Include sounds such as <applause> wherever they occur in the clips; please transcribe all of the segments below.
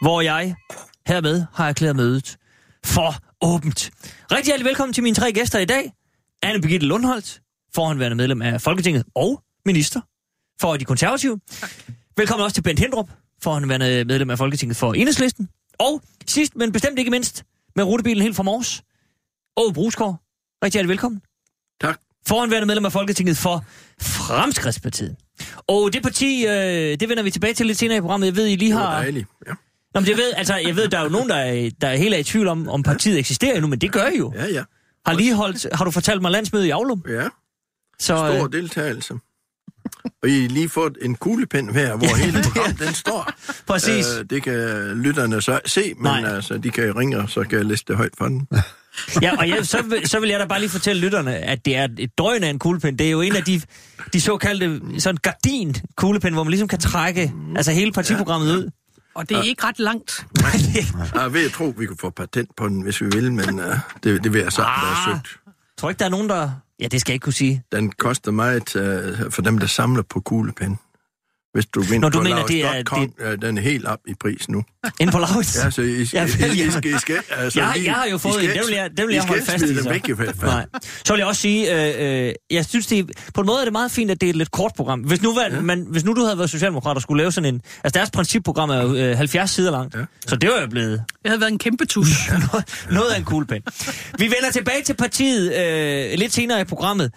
hvor jeg hermed har erklæret mødet for åbent. Rigtig hjertelig velkommen til mine tre gæster i dag. Anne Birgitte Lundholdt, forhåndværende medlem af Folketinget og minister for de konservative. Velkommen også til Bent Hindrup, forhåndværende medlem af Folketinget for Enhedslisten. Og sidst, men bestemt ikke mindst, med rutebilen helt fra Mors, Åge Brusgaard. Rigtig hjertelig velkommen. Tak. Forhåndværende medlem af Folketinget for Fremskridtspartiet. Og det parti, øh, det vender vi tilbage til lidt senere i programmet. Jeg ved, I lige Det var har... dejligt. Ja. Nå, men jeg ved, altså, jeg ved, der er jo nogen, der er, der er helt af i tvivl om, om partiet eksisterer endnu, men det gør I jo. ja, ja. Har, lige holdt, har du fortalt mig landsmøde i Aulum? Ja, Så, stor øh, deltagelse. Og I lige fået en kuglepen her, hvor hele <laughs> programmet den står. præcis. Øh, det kan lytterne så se, men Nej. altså, de kan ringe, og så kan jeg læse det højt for den. Ja, og jeg, så, vil, så vil jeg da bare lige fortælle lytterne, at det er et drøn af en kuglepen. Det er jo en af de, de såkaldte sådan gardin kuglepen, hvor man ligesom kan trække altså hele partiprogrammet ud. Og det er ikke ret langt. <laughs> Jeg ved, jeg tror, vi kunne få patent på den, hvis vi vil, men uh, det, det vil jeg så Ah. være søgt. Tror ikke, der er nogen, der... Ja, det skal jeg ikke kunne sige. Den koster meget uh, for dem, der samler på kuglepen. Hvis du vinder Nå, du på mener, det er- øh, den er helt op i pris nu. Inden på Laurits. Ja, så I, I, Ja, I, vel, I, ja. skal, I skal, altså, Jeg, lige- jeg har jo I fået skal en, den vil jeg, den vil I jeg holde ikke fast i. Så. væk i hvert fald. Nej. Så vil jeg også sige, øh, øh, jeg synes, det er, på en måde er det meget fint, at det er et lidt kort program. Hvis nu, ja. man, hvis nu du havde været socialdemokrat og skulle lave sådan en... Altså deres principprogram er jo øh, 70 sider langt, ja. Ja. så det var jo blevet Det havde været en kæmpe tus. <laughs> noget, noget af en kuglepen. Vi vender tilbage til partiet øh, lidt senere i programmet,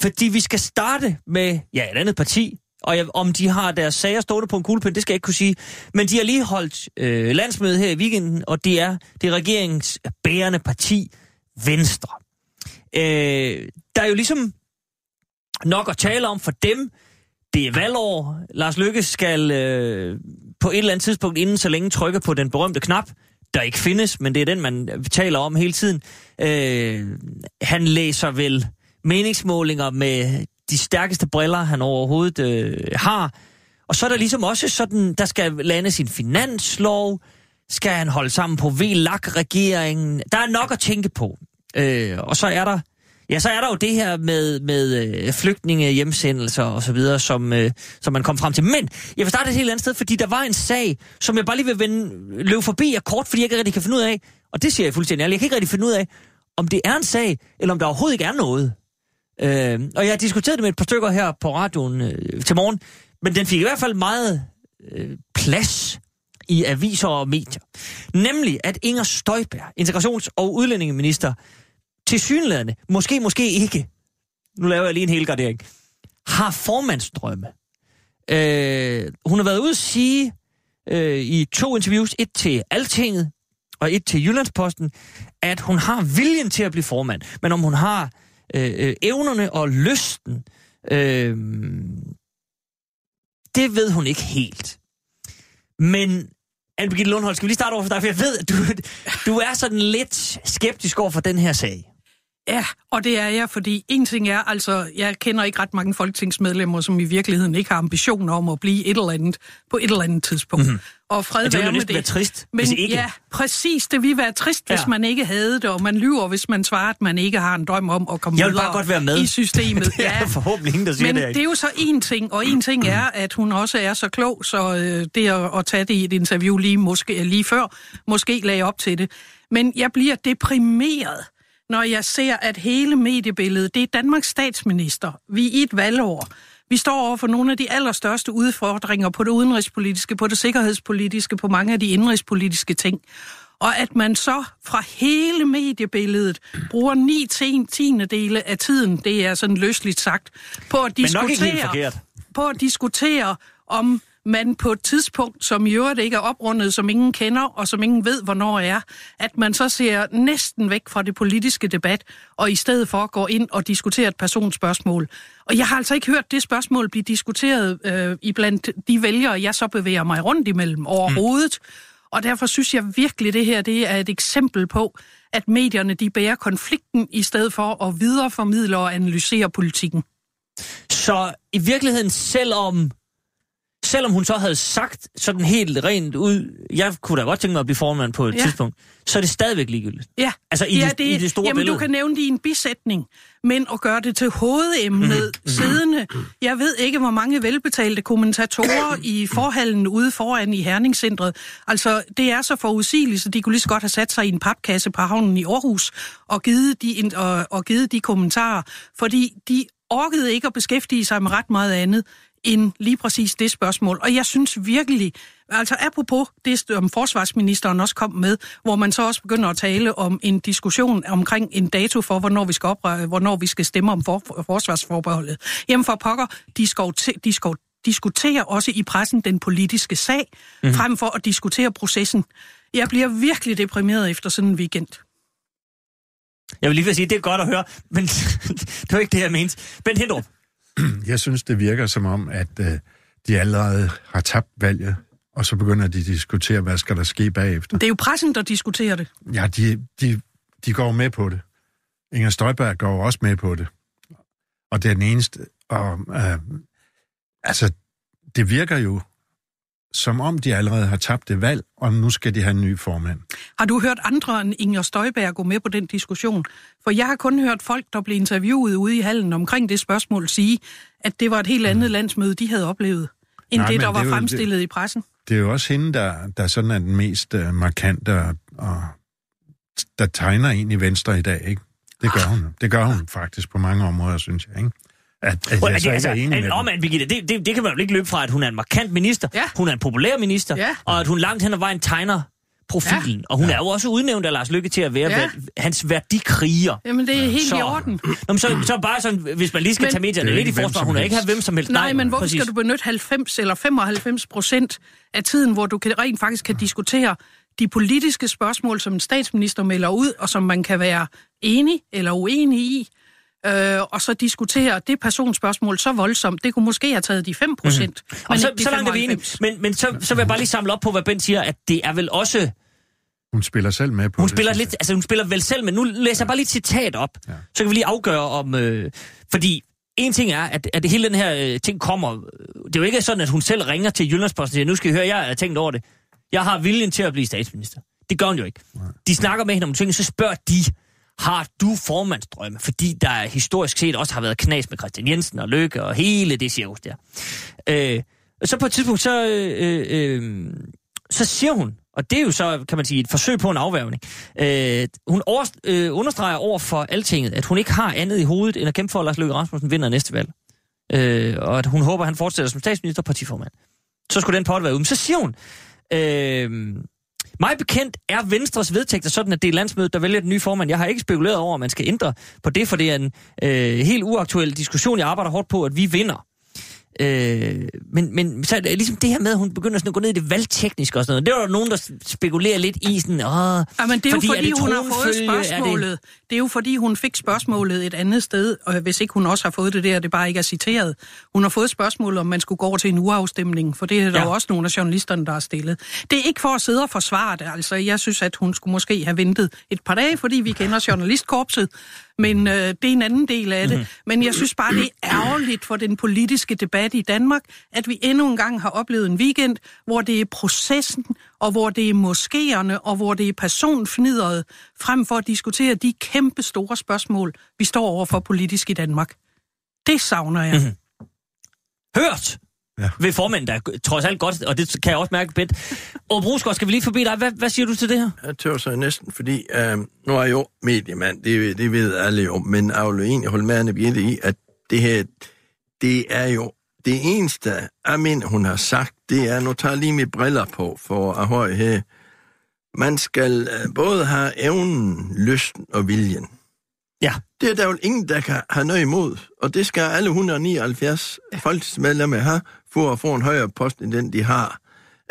fordi vi skal starte med ja, et andet parti, og jeg, om de har deres sager stående på en kuglepind, det skal jeg ikke kunne sige. Men de har lige holdt øh, landsmøde her i weekenden, og det er det er regeringens bærende parti, Venstre. Øh, der er jo ligesom nok at tale om for dem. Det er valgår. Lars Lykke skal øh, på et eller andet tidspunkt inden så længe trykke på den berømte knap, der ikke findes, men det er den, man taler om hele tiden. Øh, han læser vel meningsmålinger med de stærkeste briller, han overhovedet øh, har. Og så er der ligesom også sådan, der skal lande sin finanslov, skal han holde sammen på VLAG-regeringen. Der er nok at tænke på. Øh, og så er der Ja, så er der jo det her med, med øh, flygtninge, hjemsendelser og så videre, som, øh, som man kom frem til. Men jeg vil starte et helt andet sted, fordi der var en sag, som jeg bare lige vil vende, løbe forbi af kort, fordi jeg ikke rigtig kan finde ud af, og det siger jeg fuldstændig ærligt, jeg kan ikke rigtig finde ud af, om det er en sag, eller om der overhovedet ikke er noget. Øh, og jeg har diskuteret det med et par stykker her på radioen øh, til morgen, men den fik i hvert fald meget øh, plads i aviser og medier. Nemlig, at Inger Støjberg, integrations- og udlændingeminister, til synlædende, måske, måske ikke, nu laver jeg lige en hel gardering, har formandsdrømme. Øh, hun har været ude at sige øh, i to interviews, et til Altinget og et til Jyllandsposten, at hun har viljen til at blive formand, men om hun har øh, øh, evnerne og lysten, øh, det ved hun ikke helt. Men anne Birgitte Lundholdt, skal vi lige starte over for dig, for jeg ved, at du, du er sådan lidt skeptisk over for den her sag. Ja, og det er jeg, fordi en ting er, altså, jeg kender ikke ret mange folketingsmedlemmer, som i virkeligheden ikke har ambitioner om at blive et eller andet på et eller andet tidspunkt. Mm-hmm. Og fred Og det ville næsten det. være trist, Men hvis ikke. ja, præcis, det ville være trist, hvis Ja. man ikke havde det, og man lyver, hvis man svarer, at man ikke har en drøm om at komme Jeg vil bare godt være med. i systemet. <laughs> Det er forhåbentlig ingen, der siger Men det. det er jo så en ting, og en ting er, at hun også er så klog, så øh, det at, at tage det i et interview lige, måske, lige før, måske lagde op til det. Men jeg bliver deprimeret, når jeg ser, at hele mediebilledet, det er Danmarks statsminister. Vi er i et valgår. Vi står over for nogle af de allerstørste udfordringer på det udenrigspolitiske, på det sikkerhedspolitiske, på mange af de indrigspolitiske ting. Og at man så fra hele mediebilledet bruger 9 10 tiende dele af tiden, det er sådan løsligt sagt, på at diskutere, på at diskutere om man på et tidspunkt, som i øvrigt ikke er oprundet, som ingen kender, og som ingen ved, hvornår er, at man så ser næsten væk fra det politiske debat, og i stedet for går ind og diskuterer et personspørgsmål. Og jeg har altså ikke hørt det spørgsmål blive diskuteret øh, i blandt de vælgere, jeg så bevæger mig rundt imellem overhovedet. Mm. Og derfor synes jeg virkelig, det her det er et eksempel på, at medierne de bærer konflikten i stedet for at videreformidle og analysere politikken. Så i virkeligheden, selvom, selvom hun så havde sagt sådan helt rent ud, jeg kunne da godt tænke mig at blive formand på et Ja. tidspunkt, så er det stadigvæk ligegyldigt. Ja, Altså i, ja, det, i det store jamen, billede. du kan nævne det i en bisætning, men at gøre det til hovedemnet Mhm. siddende. Jeg ved ikke, hvor mange velbetalte kommentatorer i forhallen ude foran i Herningscentret. Altså, det er så forudsigeligt, så de kunne lige så godt have sat sig i en papkasse på havnen i Aarhus og givet de, og, og givet de kommentarer, fordi de orkede ikke at beskæftige sig med ret meget andet end lige præcis det spørgsmål. Og jeg synes virkelig, altså apropos det, som forsvarsministeren også kom med, hvor man så også begynder at tale om en diskussion omkring en dato for, hvornår vi skal, opre- hvornår vi skal stemme om for, forsvarsforbeholdet. Jamen for pokker, de skal, til- de skal jo diskutere også i pressen den politiske sag, mm. frem for at diskutere processen. Jeg bliver virkelig deprimeret efter sådan en weekend. Jeg vil lige sige, det er godt at høre, men <laughs> det var ikke det, jeg mente. Bent Hindrup, <clears throat> Jeg synes, det virker som om, at øh, de allerede har tabt valget, og så begynder de at diskutere, hvad skal der ske bagefter. Det er jo pressen, der diskuterer det. Ja, de, de, de går med på det. Inger Støjberg går også med på det. Og det er den eneste. Og, øh, altså, det virker jo, som om de allerede har tabt det valg, og nu skal de have en ny formand. Har du hørt andre end Inger Støjberg gå med på den diskussion? For jeg har kun hørt folk, der blev interviewet ude i hallen omkring det spørgsmål, sige, at det var et helt andet landsmøde, de havde oplevet, end Nej, det, der det var er jo- fremstillet i pressen. Det er jo også hende, der, der sådan er den mest øh, markante, og, og der tegner en i Venstre i dag, ikke? Det gør hun. Det gør hun faktisk på mange områder, synes jeg, ikke? At, at jeg så ikke er enig med omvendt, Birgitte, det, det, det kan man jo ikke løbe fra, at hun er en markant minister, Ja. hun er en populær minister, Ja. og at hun langt hen ad vejen tegner profilen. Ja. Og hun ja. er jo også udnævnt af Lars Lykke til at være Ja. ja. hans værdikriger. Jamen, det er helt Så- i orden. Nå, men så, så bare sådan, hvis man lige skal Men- tage medierne Det er lidt i forsvar, hun er ikke have hvem som helst. Nej, men hvorfor præcis. skal du benytte 90 eller 95 procent af tiden, hvor du kan, rent faktisk kan diskutere de politiske spørgsmål, som en statsminister melder ud, og som man kan være enig eller uenig i, øh, og så diskutere det personspørgsmål så voldsomt. Det kunne måske have taget de 5 procent, mm. Mhm. Og så, så langt er vi enige. Men, men så, så vil jeg bare lige samle op på, hvad Bent siger, at det er vel også... Hun spiller selv med på Hun det. spiller lidt, altså hun spiller vel selv, men nu læser jeg bare lige et citat op, ja. så kan vi lige afgøre om, øh, fordi en ting er, at, at hele den her øh, ting kommer, det er jo ikke sådan, at hun selv ringer til Jyllandsposten og siger, nu skal I høre, jeg har tænkt over det. Jeg har viljen til at blive statsminister. Det gør hun jo ikke. De snakker med hende om ting, så spørger de, har du formandsdrømme? Fordi der historisk set også har været knas med Christian Jensen og Løkke og hele det cirkus der. Øh, så på et tidspunkt, så, øh, øh, så siger hun, og det er jo så, kan man sige, et forsøg på en afværgning. Øh, hun over, øh, understreger over for altinget, at hun ikke har andet i hovedet, end at kæmpe for, at Lars Løkke Rasmussen vinder næste valg. Øh, og at hun håber, at han fortsætter som statsminister og partiformand. Så skulle den pot være ude. Men så siger hun, øh, mig bekendt er Venstres vedtægter sådan, at det er landsmødet, der vælger den nye formand. Jeg har ikke spekuleret over, at man skal ændre på det, for det er en øh, helt uaktuel diskussion. Jeg arbejder hårdt på, at vi vinder. Øh, men, men så er det ligesom det her med, at hun begynder sådan at gå ned i det valgtekniske og sådan noget. Det var der nogen, der spekulerer lidt i sådan, åh, Ja, men det er jo fordi, er det hun har fået spørgsmålet. Det... det er jo fordi, hun fik spørgsmålet et andet sted, og hvis ikke hun også har fået det der, det bare ikke er citeret. Hun har fået spørgsmålet, om man skulle gå over til en uafstemning, for det er der Ja. jo også nogle af journalisterne, der har stillet. Det er ikke for at sidde og forsvare det, altså jeg synes, at hun skulle måske have ventet et par dage, fordi vi kender journalistkorpset, men øh, det er en anden del af det. Mhm. Mm-hmm. Men jeg synes bare, det er ærgerligt for den politiske debat i Danmark, at vi endnu en gang har oplevet en weekend, hvor det er processen, og hvor det er moskéerne, og hvor det er personfnidret, frem for at diskutere de kæmpe store spørgsmål, vi står overfor politisk i Danmark. Det savner jeg. Mm-hmm. hørt Ja. ved formanden, der er trods alt godt, og det kan jeg også mærke, Bent. Og Brusgaard, skal vi lige forbi dig? Hvad, hvad siger du til det her? Jeg tør så næsten, fordi øh, nu er jeg jo mediemand, det, det ved alle jo, men jeg vil jo egentlig holde med Anne Birgitte i, at det her, det er jo det eneste, jeg mener, hun har sagt, det er, nu tager jeg lige mine briller på for at høre her, man skal øh, både have evnen, lysten og viljen. Ja. Det er der jo ingen, der kan have noget imod, og det skal alle 179 folketingsmedlemmer have, for at få en højere post end den, de har.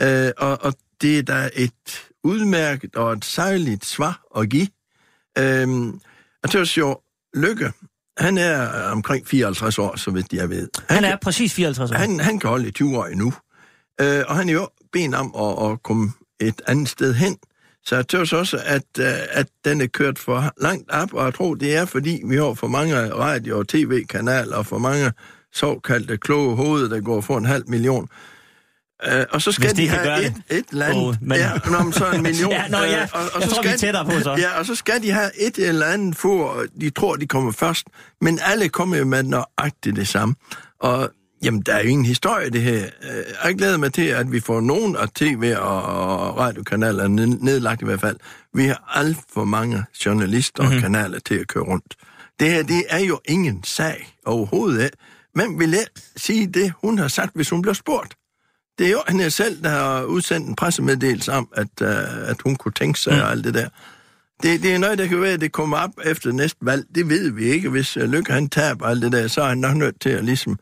Øh, og, og det er da et udmærket og et sejligt svar at give. Øh, jeg tørs jo, Lykke, han er omkring 54 år, så vidt jeg ved. Han er kan- præcis 54 år. han, han kan holde i 20 år endnu. Øh, og han er jo ben om at, at komme et andet sted hen. Så jeg tørs også, at, øh, at den er kørt for langt op, og jeg tror, det er, fordi vi har for mange radio- og tv-kanaler, og for mange såkaldte kloge hoveder, der går for en halv million. Øh, og så skal Hvis de de have et, et land. Åh, men- Ja, nå, men så en <laughs> million. Ja, nå, ja. Øh, og, og Jeg så tror, vi skal tættere på, så. Ja, og så skal de have et eller andet for, de tror, de kommer først. Men alle kommer jo med nøjagtigt det samme. Og jamen, der er jo ingen historie i det her. Øh, Jeg glæder mig til, at vi får nogen af tv- og radiokanaler ned- nedlagt i hvert fald. Vi har alt for mange journalister Mhm. og kanaler til at køre rundt. Det her, det er jo ingen sag overhovedet. Hvem vil jeg sige det, hun har sagt, hvis hun bliver spurgt? Det er jo hende selv, der har udsendt en pressemeddelelse om, at, uh, at hun kunne tænke sig mm. og alt det der. Det, det er noget, der kan være, at det kommer op efter næste valg. Det ved vi ikke. Hvis uh, Lykke han taber alt det der, så er han nok nødt til at ligesom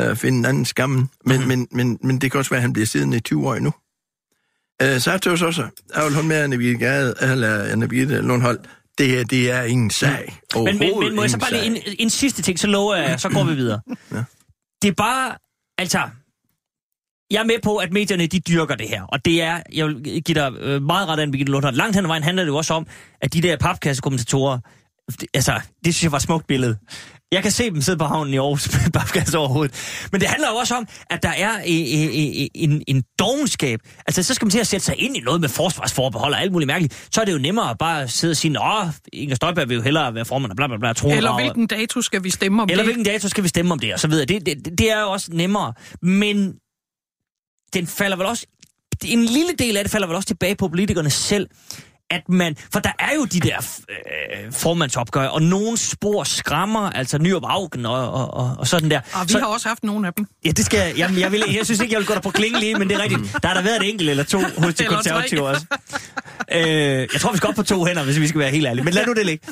uh, finde en anden skammen. Men, mm. men, men, men det kan også være, at han bliver siddende i 20 år endnu. Så jeg tøs også, holde med Anne Birgitte Gade, eller Anne Birgitte Lundhold. Det her, det er ingen sag. Men, men, men må jeg så bare lige en, en sidste ting, så lover jeg, så går vi videre. <laughs> Ja. Det er bare, altså, jeg er med på, at medierne, de dyrker det her. Og det er, jeg vil give dig øh, meget ret af, Birgitte Lundholm. Langt hen ad vejen handler det jo også om, at de der papkassekommentatorer, det- altså, det synes jeg var et smukt billede. Jeg kan se dem sidde på havnen i Aarhus <laughs> med papkasse over hovedet. Men det handler jo også om, at der er øh, øh, øh, en, en dogenskab. Altså, så skal man til at sætte sig ind i noget med forsvarsforbehold og alt muligt mærkeligt. Så er det jo nemmere at bare sidde og sige, Nå, Inger Støjberg vil jo hellere være formand og bla bla bla. Tro, Eller hvilken dato skal vi stemme om eller det? hvilken dato skal vi stemme om det, og så videre. Det, det, det er jo også nemmere. Men den falder vel også... En lille del af det falder vel også tilbage på politikerne selv. At man, for der er jo de der øh, formandsopgør, og nogle spor skræmmer, altså Nyrup Augen og, og, og, og sådan der. Og vi så, har også haft nogle af dem. Ja, det skal jeg. Jamen, jeg, vil, jeg synes ikke, jeg vil gå der på klingen lige, men det er rigtigt. Der har der været et enkelt eller to hos de <laughs> konservative også. Øh, jeg tror, vi skal op på to hænder, hvis vi skal være helt ærlige. Men lad nu det ligge.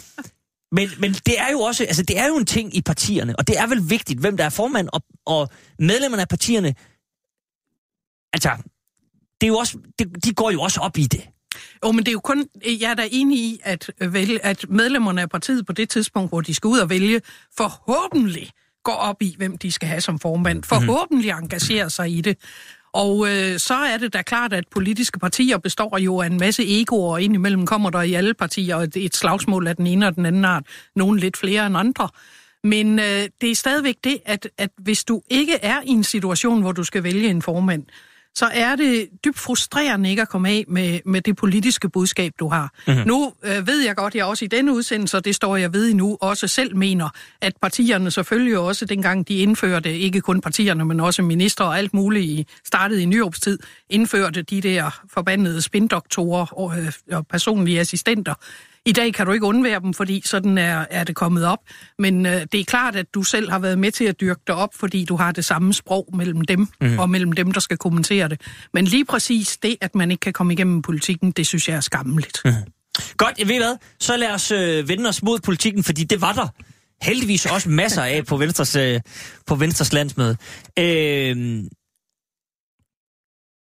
Men, men det er jo også, altså det er jo en ting i partierne, og det er vel vigtigt, hvem der er formand, og, og medlemmerne af partierne, altså, det er jo også, det, de går jo også op i det. Jo, men det er jo kun, jeg er da enig i, at, vælge, at medlemmerne af partiet på det tidspunkt, hvor de skal ud og vælge, forhåbentlig går op i, hvem de skal have som formand. Forhåbentlig engagerer sig i det. Og øh, så er det da klart, at politiske partier består jo af en masse egoer, og indimellem kommer der i alle partier et, et slagsmål af den ene og den anden art. Nogle lidt flere end andre. Men øh, det er stadigvæk det, at, at hvis du ikke er i en situation, hvor du skal vælge en formand, så er det dybt frustrerende ikke at komme af med, med det politiske budskab, du har. Mm-hmm. Nu øh, ved jeg godt, jeg også i denne udsendelse, og det står jeg ved endnu, også selv mener, at partierne selvfølgelig også, dengang de indførte, ikke kun partierne, men også minister og alt muligt, i, startede i nyåbstid, indførte de der forbandede spindoktorer og, øh, og personlige assistenter. I dag kan du ikke undvære dem, fordi sådan er, er det kommet op. Men øh, det er klart, at du selv har været med til at dyrke det op, fordi du har det samme sprog mellem dem mm. og mellem dem, der skal kommentere det. Men lige præcis det, at man ikke kan komme igennem politikken, det synes jeg er skammeligt. Mm. Godt, jeg ved hvad, så lad os øh, vende os mod politikken, fordi det var der heldigvis også masser af på Venstres, øh, på Venstres landsmøde. Øh,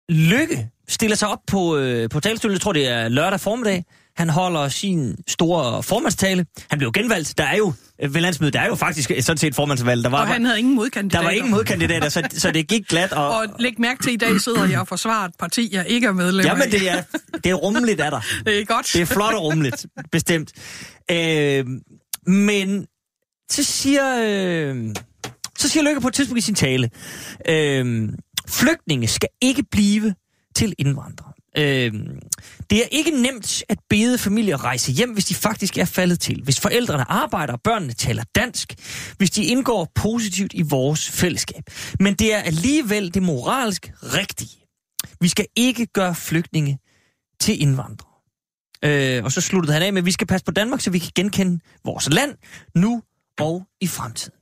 Lykke stiller sig op på, øh, på talerstolen, jeg tror det er lørdag formiddag. Han holder sin store formandstale. Han blev genvalgt. Der er jo øh, ved landsmødet, der er jo faktisk sådan set formandsvalg. Der var, Og han havde ingen modkandidater. der var ingen modkandidater, så, så det gik glat. Og, Og læg mærke til, i dag sidder jeg og forsvarer et parti, jeg ikke er medlem Jamen, af. det er, det er rummeligt af dig. <laughs> det er godt. Det er flot og rummeligt, bestemt. Øh, men så siger, øh, så siger Lykke på et tidspunkt i sin tale, øh, flygtninge skal ikke blive til indvandrere. Øh, det er ikke nemt at bede familier rejse hjem, hvis de faktisk er faldet til. Hvis forældrene arbejder, og børnene taler dansk. Hvis de indgår positivt i vores fællesskab. Men det er alligevel det moralsk rigtige. Vi skal ikke gøre flygtninge til indvandrere. Øh, og så sluttede han af med, at vi skal passe på Danmark, så vi kan genkende vores land nu og i fremtiden.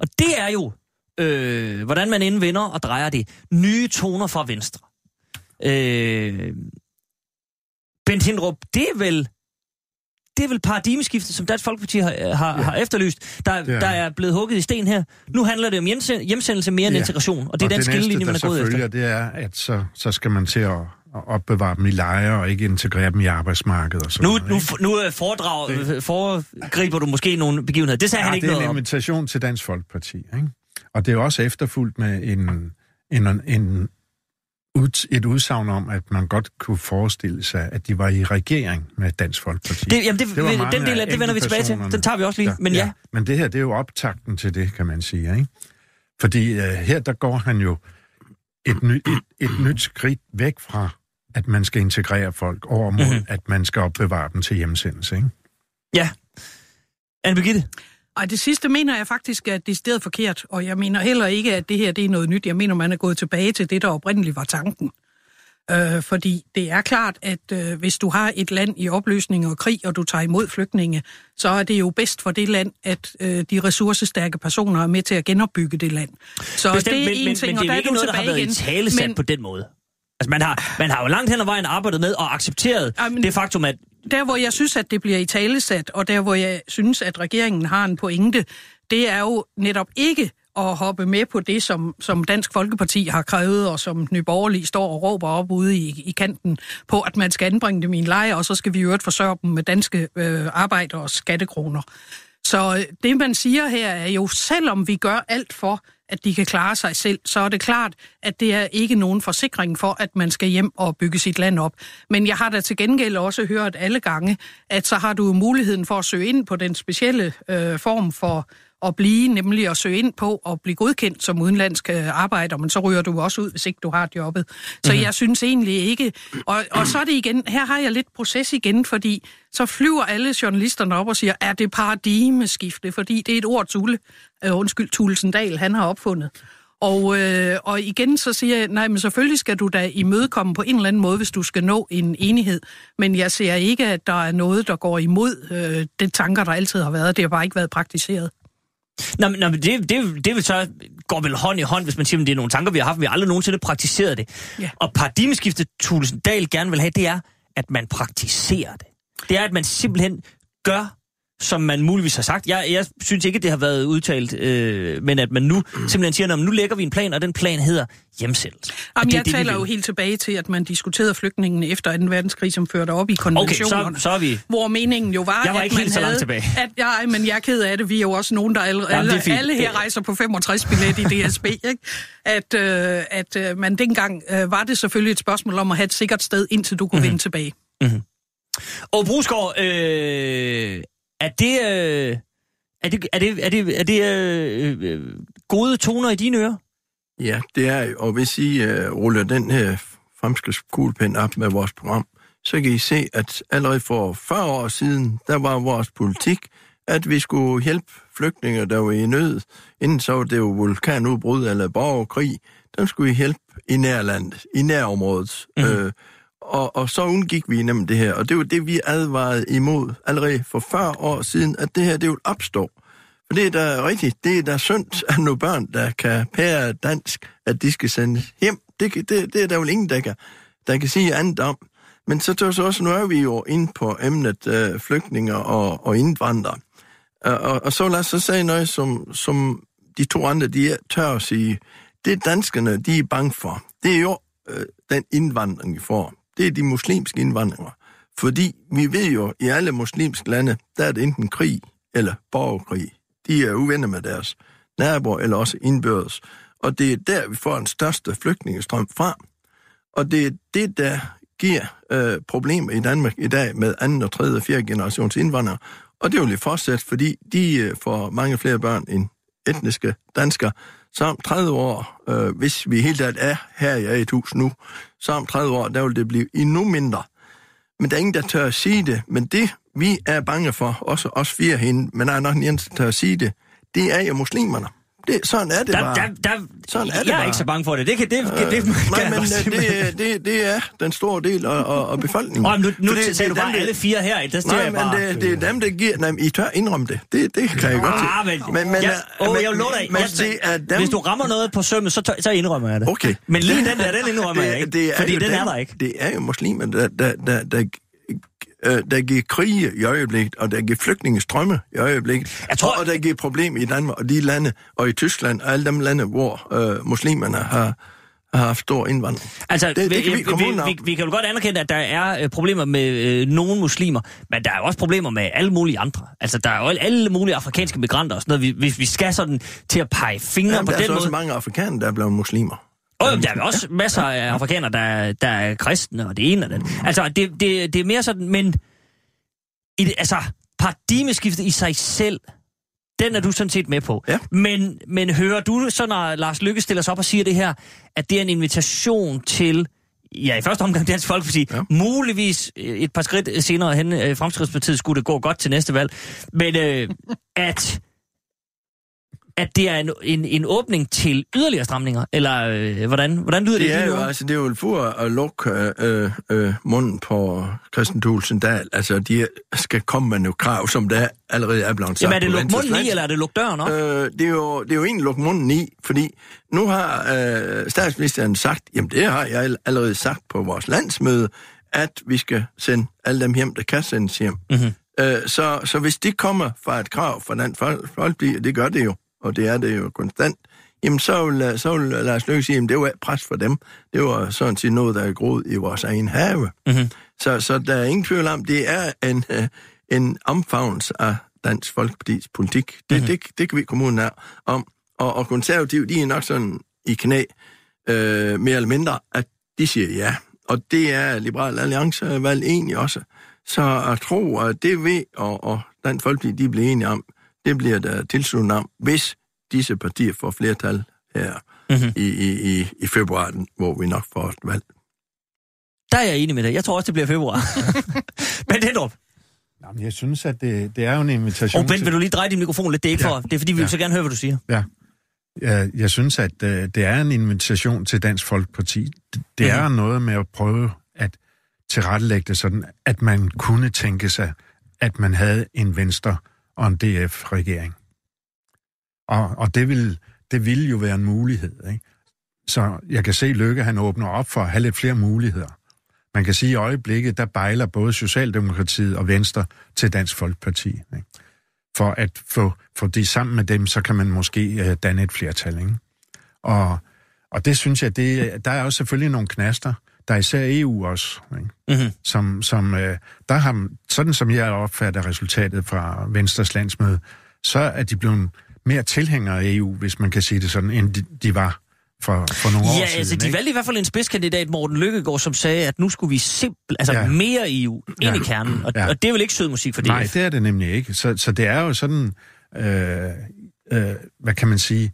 Og det er jo, øh, hvordan man indvender og drejer det, nye toner fra Venstre. Øh, Bent Hindrup, det er vel det er vel paradigmeskiftet, som Dansk Folkeparti har, har, ja. har efterlyst, der, Det er der det. er blevet hugget i sten her. Nu handler det om hjemsen- hjemsendelse mere end Ja. integration, og det er den det skillelinje, man er gået efter. det er, at så, så skal man til at, at opbevare dem i lejre og ikke integrere dem i arbejdsmarkedet og sådan Nu, noget, nu, nu øh, foredrag, øh, foregriber du måske nogle begivenheder. Det sagde Ja, han ikke det er noget en om. invitation til Dansk Folkeparti. Ikke? Og det er også efterfulgt med en, en, en, ud, et udsagn om, at man godt kunne forestille sig, at de var i regering med Dansk Folkeparti. Det, jamen, det, Det var den del af det vender vi tilbage til. Den tager vi også lige, men ja. Men det her, det er jo optakten til det, kan man sige. Ikke? Fordi uh, her, der går han jo et, ny, et, et nyt skridt væk fra, at man skal integrere folk over mod, Mhm. mm-hmm. at man skal opbevare dem til hjemsendelse. Ikke? Ja. Anne Ej, det sidste mener jeg faktisk er decideret forkert, og jeg mener heller ikke, at det her det er noget nyt. Jeg mener, man er gået tilbage til det, der oprindeligt var tanken. Øh, fordi det er klart, at øh, hvis du har et land i opløsning og krig, og du tager imod flygtninge, så er det jo bedst for det land, at øh, de ressourcestærke personer er med til at genopbygge det land. Så Bestemt, det er men, en men, ting, men og det der er er ikke du noget, der har været i igen. tale sat Men- på den måde. Altså, man har, man har jo langt hen ad vejen arbejdet med og accepteret Ej, men- det faktum, at der, hvor jeg synes, at det bliver i talesat, og der, hvor jeg synes, at regeringen har en pointe, det er jo netop ikke at hoppe med på det, som, som Dansk Folkeparti har krævet, og som Nyborgerlig står og råber op ude i, i kanten på, at man skal anbringe dem i en lejr, og så skal vi i øvrigt forsørge dem med danske øh, arbejder og skattekroner. Så øh, det, man siger her, er jo, selvom vi gør alt for, at de kan klare sig selv, så er det klart, at det er ikke nogen forsikring for, at man skal hjem og bygge sit land op. Men jeg har da til gengæld også hørt alle gange, at så har du muligheden for at søge ind på den specielle øh, form for at blive, nemlig at søge ind på og blive godkendt som udenlandsk øh, arbejder, men så ryger du også ud, hvis ikke du har jobbet. Så mm-hmm. jeg synes egentlig ikke... Og, og så er det igen, her har jeg lidt proces igen, fordi så flyver alle journalisterne op og siger, er det paradigmeskifte? Fordi det er et ord, Tule, øh, undskyld, Tulsendal, han har opfundet. Og, øh, og igen så siger jeg, nej, men selvfølgelig skal du da imødekomme på en eller anden måde, hvis du skal nå en enighed. Men jeg ser ikke, at der er noget, der går imod øh, det tanker, der altid har været. Det har bare ikke været praktiseret. Nå, men, nå, men det, det, det vil så går vel hånd i hånd, hvis man siger, at det er nogle tanker, vi har haft, vi har aldrig nogensinde praktiseret det. Ja. Og paradigmeskiftet, Thulesen Dahl gerne vil have, det er, at man praktiserer det. Det er, at man simpelthen gør, som man muligvis har sagt. Jeg, jeg synes ikke, det har været udtalt, øh, men at man nu simpelthen siger, at nu lægger vi en plan, og den plan hedder hjemsendelse. Jamen, det jeg det, taler jo helt tilbage til, at man diskuterede flygtningen efter 2. verdenskrig, som førte op i Okay, konventionerne. så, så er vi... Hvor meningen jo var, Jeg var at ikke man helt så havde, tilbage. At, ja, men jeg er ked af det. Vi er jo også nogen, der alle, Jamen, alle, alle her rejser på 65 billet i DSB. Ikke? At, øh, at øh, man dengang øh, var det selvfølgelig et spørgsmål om at have et sikkert sted, indtil du kunne Mhm. vende tilbage. Og Brusgaard, øh, er det... Øh, er det, er det, er det, er det øh, øh, gode toner i dine ører? Ja, det er og hvis I uh, ruller den her fremskridtskuglepen op med vores program, så kan I se, at allerede for 40 år siden, der var vores politik, at vi skulle hjælpe flygtninge, der var i nød. Inden så var det jo vulkanudbrud eller borgerkrig. Dem skulle vi hjælpe i nærlandet, i nærområdet. Mm. Øh, og, og så undgik vi nemlig det her. Og det var det, vi advarede imod allerede for 40 år siden, at det her, det vil opstå. For det er da rigtigt, det er da synd, at nogle børn, der kan pære dansk, at de skal sendes hjem. Det, det, det er der jo ingen, der kan, der kan sige andet om. Men så tør så også, nu er vi jo inde på emnet øh, flygtninge og, og indvandrere. Og, og, og så lad os så sige noget, som, som de to andre, de tør at sige, det danskerne, de er bange for, det er jo øh, den indvandring, vi får. Det er de muslimske indvandrere. Fordi vi ved jo, i alle muslimske lande, der er det enten krig eller borgerkrig. De er uvenner med deres naboer eller også indbyrdes. Og det er der, vi får den største flygtningestrøm fra. Og det er det, der giver øh, problemer i Danmark i dag med anden og tredje og fjerde generations indvandrere. Og det vil jo fortsætte, fordi de øh, får mange flere børn end etniske danskere. Så om 30 år, øh, hvis vi helt ærligt er her i et hus nu, så om 30 år, der vil det blive endnu mindre. Men der er ingen, der tør at sige det. Men det, vi er bange for, også os fire hende, men der er nok en eneste, der tør at sige det, det er jo muslimerne. Det, sådan er det Der, bare. der, der, Sådan er det jeg er bare. ikke så bange for det. Det kan, det, det, det, det Nej, kan men øh, det, det, det er den store del af, af, af befolkningen. Åh, men nu, nu det- sagde det du bare dem, alle fire her. Der Nej, jeg men bare... det, det er dem, der giver... Nej, I tør indrømme det. Det, det kan jeg godt Ah, men, men, øh, åh, jeg vil love dig. Men jeg, det er dem... Hvis du rammer noget på sømmet, så, tør- så indrømmer jeg det. Okay. Men lige den der, den indrømmer jeg ikke. det er fordi den dem, er der ikke. Det er jo muslimer, der, der, der, der øh, der giver krige i øjeblikket, og der giver flygtningestrømme i øjeblikket, Jeg tror- og, og der giver problemer i Danmark og de lande, og i Tyskland, og alle de lande, hvor øh, muslimerne har, har haft stor indvandring. Altså, Det- det vi, kan vi vi, komme vi, vi, vi kan jo godt anerkende, at der er øh, problemer med øh, nogle muslimer, men der er jo også problemer med alle mulige andre. Altså, der er jo alle mulige afrikanske migranter og sådan noget. Vi- Hvis vi skal sådan til at pege fingre Jamen, på der er den så også måde... mange afrikanere, der er blevet muslimer. Og der er også masser af afrikanere, der, er- der er kristne, og det ene og det andet. Altså, det, det, det er mere sådan, men... I altså, paradigmeskiftet i sig selv, den er du sådan set med på. Ja. Men, men hører du så, når Lars Lykke stiller sig op og siger det her, at det er en invitation til, ja, i første omgang Dansk Folkeparti, ja. Muligvis øh, et par skridt senere hen, øh, Fremskridtspartiet skulle det gå godt til næste valg, men øh, at at det er en, en, en åbning til yderligere stramninger, eller øh, hvordan, hvordan lyder det, Det er lige jo, altså, det er jo for at lukke øh, øh, munden på Christian Thulsen Dahl. Altså, de skal komme med nogle krav, som der allerede er blevet sagt. Jamen er det på luk Venstres munden i, eller er det luk døren op? Øh, det, er jo, det er jo egentlig lukket munden i, fordi nu har øh, statsministeren sagt, jamen det har jeg allerede sagt på vores landsmøde, at vi skal sende alle dem hjem, der kan sendes hjem. Mhm. Øh, så, så hvis de kommer fra et krav fra den folk, folk det gør det jo, og det er det jo konstant, jamen så vil, så vil Lars Løkke sige, at det var pres for dem. Det var sådan set noget, der er groet i vores egen have. Mhm. Så, så der er ingen tvivl om, det er en, øh, en omfavns af Dansk Folkepartis politik. Det, mm-hmm. det, det kan vi kommunen er om. Og, og konservative, de er nok sådan i knæ, øh, mere eller mindre, at de siger ja. Og det er Liberal Alliance valg egentlig også. Så jeg tror, at det ved, og, og Dansk Folkeparti, de bliver enige om, det bliver der tilslutning om, hvis disse partier får flertal her Mhm. mm-hmm. i, i, i, i februar, hvor vi nok får et valg. Der er jeg enig med dig. Jeg tror også, det bliver februar. <laughs> Men det er Jamen, jeg synes, at det, det er jo en invitation Og Bent, vil du lige dreje din mikrofon lidt? Det er ikke Ja. for, det er fordi, vi vil Ja. så gerne høre, hvad du siger. Ja. Jeg, jeg synes, at uh, det er en invitation til Dansk Folkeparti. Det, det Mhm. er noget med at prøve at tilrettelægge det sådan, at man kunne tænke sig, at man havde en Venstre- og en DF-regering. Og, og det, vil, det vil jo være en mulighed. Ikke? Så jeg kan se, Lykke han åbner op for at have lidt flere muligheder. Man kan sige, at i øjeblikket, der bejler både Socialdemokratiet og Venstre til Dansk Folkeparti. Ikke? For at få, få det sammen med dem, så kan man måske uh, danne et flertal. Ikke? Og, og det synes jeg, det, der er også selvfølgelig nogle knaster. Der er især EU også, ikke? Mm-hmm. som, som øh, der har, sådan som jeg opfatter resultatet fra Venstres landsmøde, så er de blevet mere tilhængere af EU, hvis man kan sige det sådan, end de, de var for, for nogle år Ja, siden. altså, de ikke? valgte i hvert fald en spidskandidat, Morten Lykkegaard, som sagde, at nu skulle vi simpelthen, altså Ja. mere EU, ind Ja. i kernen. Og, Ja. og det er vel ikke sød musik for DF? Nej, det er det nemlig ikke. Så, så det er jo sådan, øh, øh, hvad kan man sige,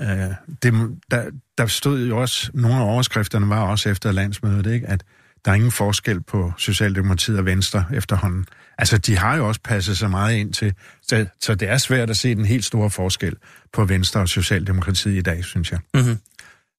øh, det, der, der stod jo også, nogle af overskrifterne var også efter landsmødet, ikke? at der er ingen forskel på Socialdemokratiet og Venstre efterhånden. Altså, de har jo også passet sig meget ind til, så, så det er svært at se den helt store forskel på Venstre og Socialdemokratiet i dag, synes jeg. Mhm.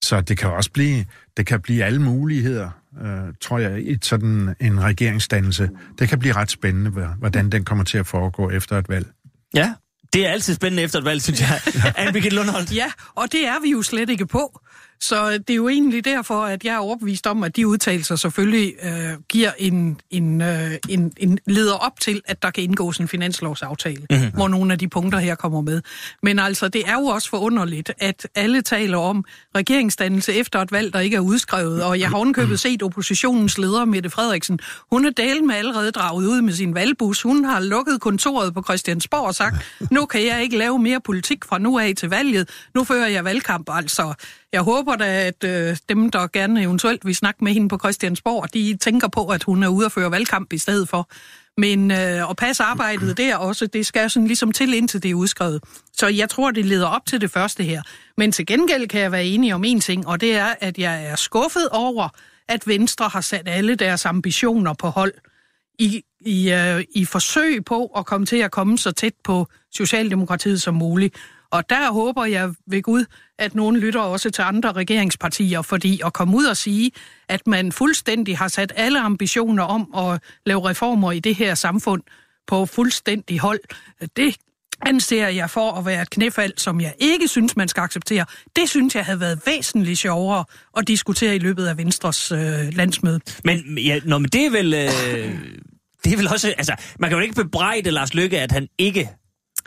Så det kan også blive, det kan blive alle muligheder, øh, tror jeg, i sådan en regeringsdannelse. Det kan blive ret spændende, hvordan den kommer til at foregå efter et valg. Ja, det er altid spændende efter et valg, synes jeg. <laughs> Anne-Birgitte Lundholdt. Ja, og det er vi jo slet ikke på. Så det er jo egentlig derfor, at jeg er overbevist om, at de udtalelser selvfølgelig øh, giver en, en, øh, en, en leder op til, at der kan indgås en finanslovsaftale, mm-hmm. hvor nogle af de punkter her kommer med. Men altså, det er jo også forunderligt, at alle taler om regeringsdannelse efter et valg, der ikke er udskrevet, og jeg har ovenkøbet set oppositionens leder, Mette Frederiksen. Hun er del med allerede draget ud med sin valgbus. Hun har lukket kontoret på Christiansborg og sagt, <laughs> nu kan jeg ikke lave mere politik fra nu af til valget. Nu fører jeg valgkamp, altså. Jeg håber da, at øh, dem, der gerne eventuelt vil snakke med hende på Christiansborg, de tænker på, at hun er ude at føre valgkamp i stedet for. Men øh, at passe arbejdet der også, det skal sådan ligesom til, indtil det er udskrevet. Så jeg tror, det leder op til det første her. Men til gengæld kan jeg være enig om en ting, og det er, at jeg er skuffet over, at Venstre har sat alle deres ambitioner på hold i, i, øh, i forsøg på at komme til at komme så tæt på Socialdemokratiet som muligt. Og der håber jeg ved Gud, at nogen lytter også til andre regeringspartier, fordi at komme ud og sige, at man fuldstændig har sat alle ambitioner om at lave reformer i det her samfund på fuldstændig hold, det anser jeg for at være et knæfald, som jeg ikke synes, man skal acceptere. Det synes jeg havde været væsentligt sjovere at diskutere i løbet af Venstres øh, landsmøde. Men, ja, nå, men det er vel... Øh, det er vel også... Altså, man kan jo ikke bebrejde Lars Lykke, at han ikke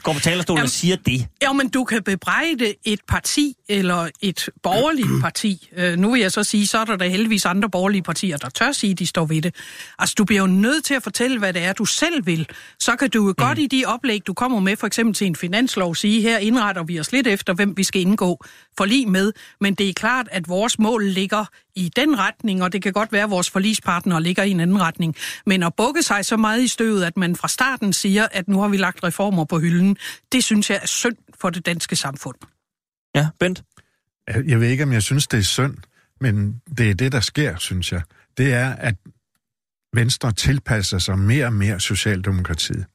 går på talerstolen Jamen- og siger det. Ja, men du kan bebrejde et parti eller et borgerligt <clears throat> parti. Øh, nu vil jeg så sige, så er der da heldigvis andre borgerlige partier, der tør sige, de står ved det. Altså, du bliver jo nødt til at fortælle, hvad det er, du selv vil. Så kan du jo godt i de oplæg, du kommer med, for eksempel til en finanslov, sige, her indretter vi os lidt efter, hvem vi skal indgå forlig med. Men det er klart, at vores mål ligger i den retning, og det kan godt være, at vores forlispartnere ligger i en anden retning. Men at bukke sig så meget i støvet, at man fra starten siger, at nu har vi lagt reformer på hylden, det synes jeg er synd for det danske samfund. Ja, Bent? Jeg ved ikke, om jeg synes, det er synd, men det er det, der sker, synes jeg. Det er, at Venstre tilpasser sig mere og mere Socialdemokratiet.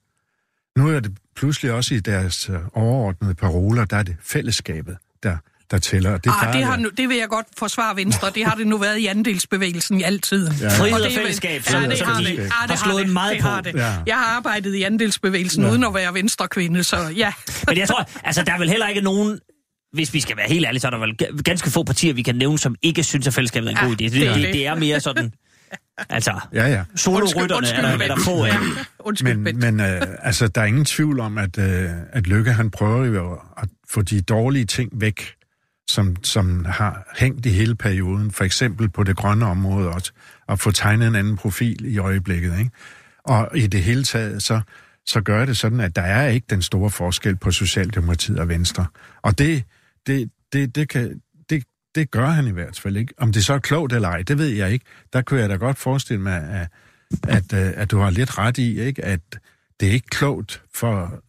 Nu er det pludselig også i deres øh, overordnede paroler, der er det fællesskabet, der, der tæller. Det, Ah, plejer det, har det. nu, det vil jeg godt forsvare Venstre. Det har det nu været i andelsbevægelsen i altid. Ja. Frihed Og fællesskab, Ja, som- det har de det. Ja, har det slået det. meget det på. har det. Ja. Jeg har arbejdet i andelsbevægelsen Ja. uden at være venstrekvinde, så ja. Men jeg tror, altså, der er vel heller ikke nogen... Hvis vi skal være helt ærlige, så er der vel ga- ganske få partier, vi kan nævne, som ikke synes, at fællesskabet er en Ja, god idé. Det, det er det, det. er mere sådan... <laughs> Altså, Ja, ja. solorytterne er der, er der få af. Ja, <laughs> undskyld, Men, men øh, altså, der er ingen tvivl om, at, øh, at Lykke han prøver jo at få de dårlige ting væk, som, som har hængt i hele perioden. For eksempel på det grønne område også. At få tegnet en anden profil i øjeblikket. Ikke? Og i det hele taget, så, så gør det sådan, at der er ikke den store forskel på Socialdemokratiet og Venstre. Og det, det, det, det, kan, det, det gør han i hvert fald ikke. Om det så er klogt eller ej, det ved jeg ikke. Der kunne jeg da godt forestille mig, at, at, øh, at du har lidt ret i, ikke? at det er ikke klogt for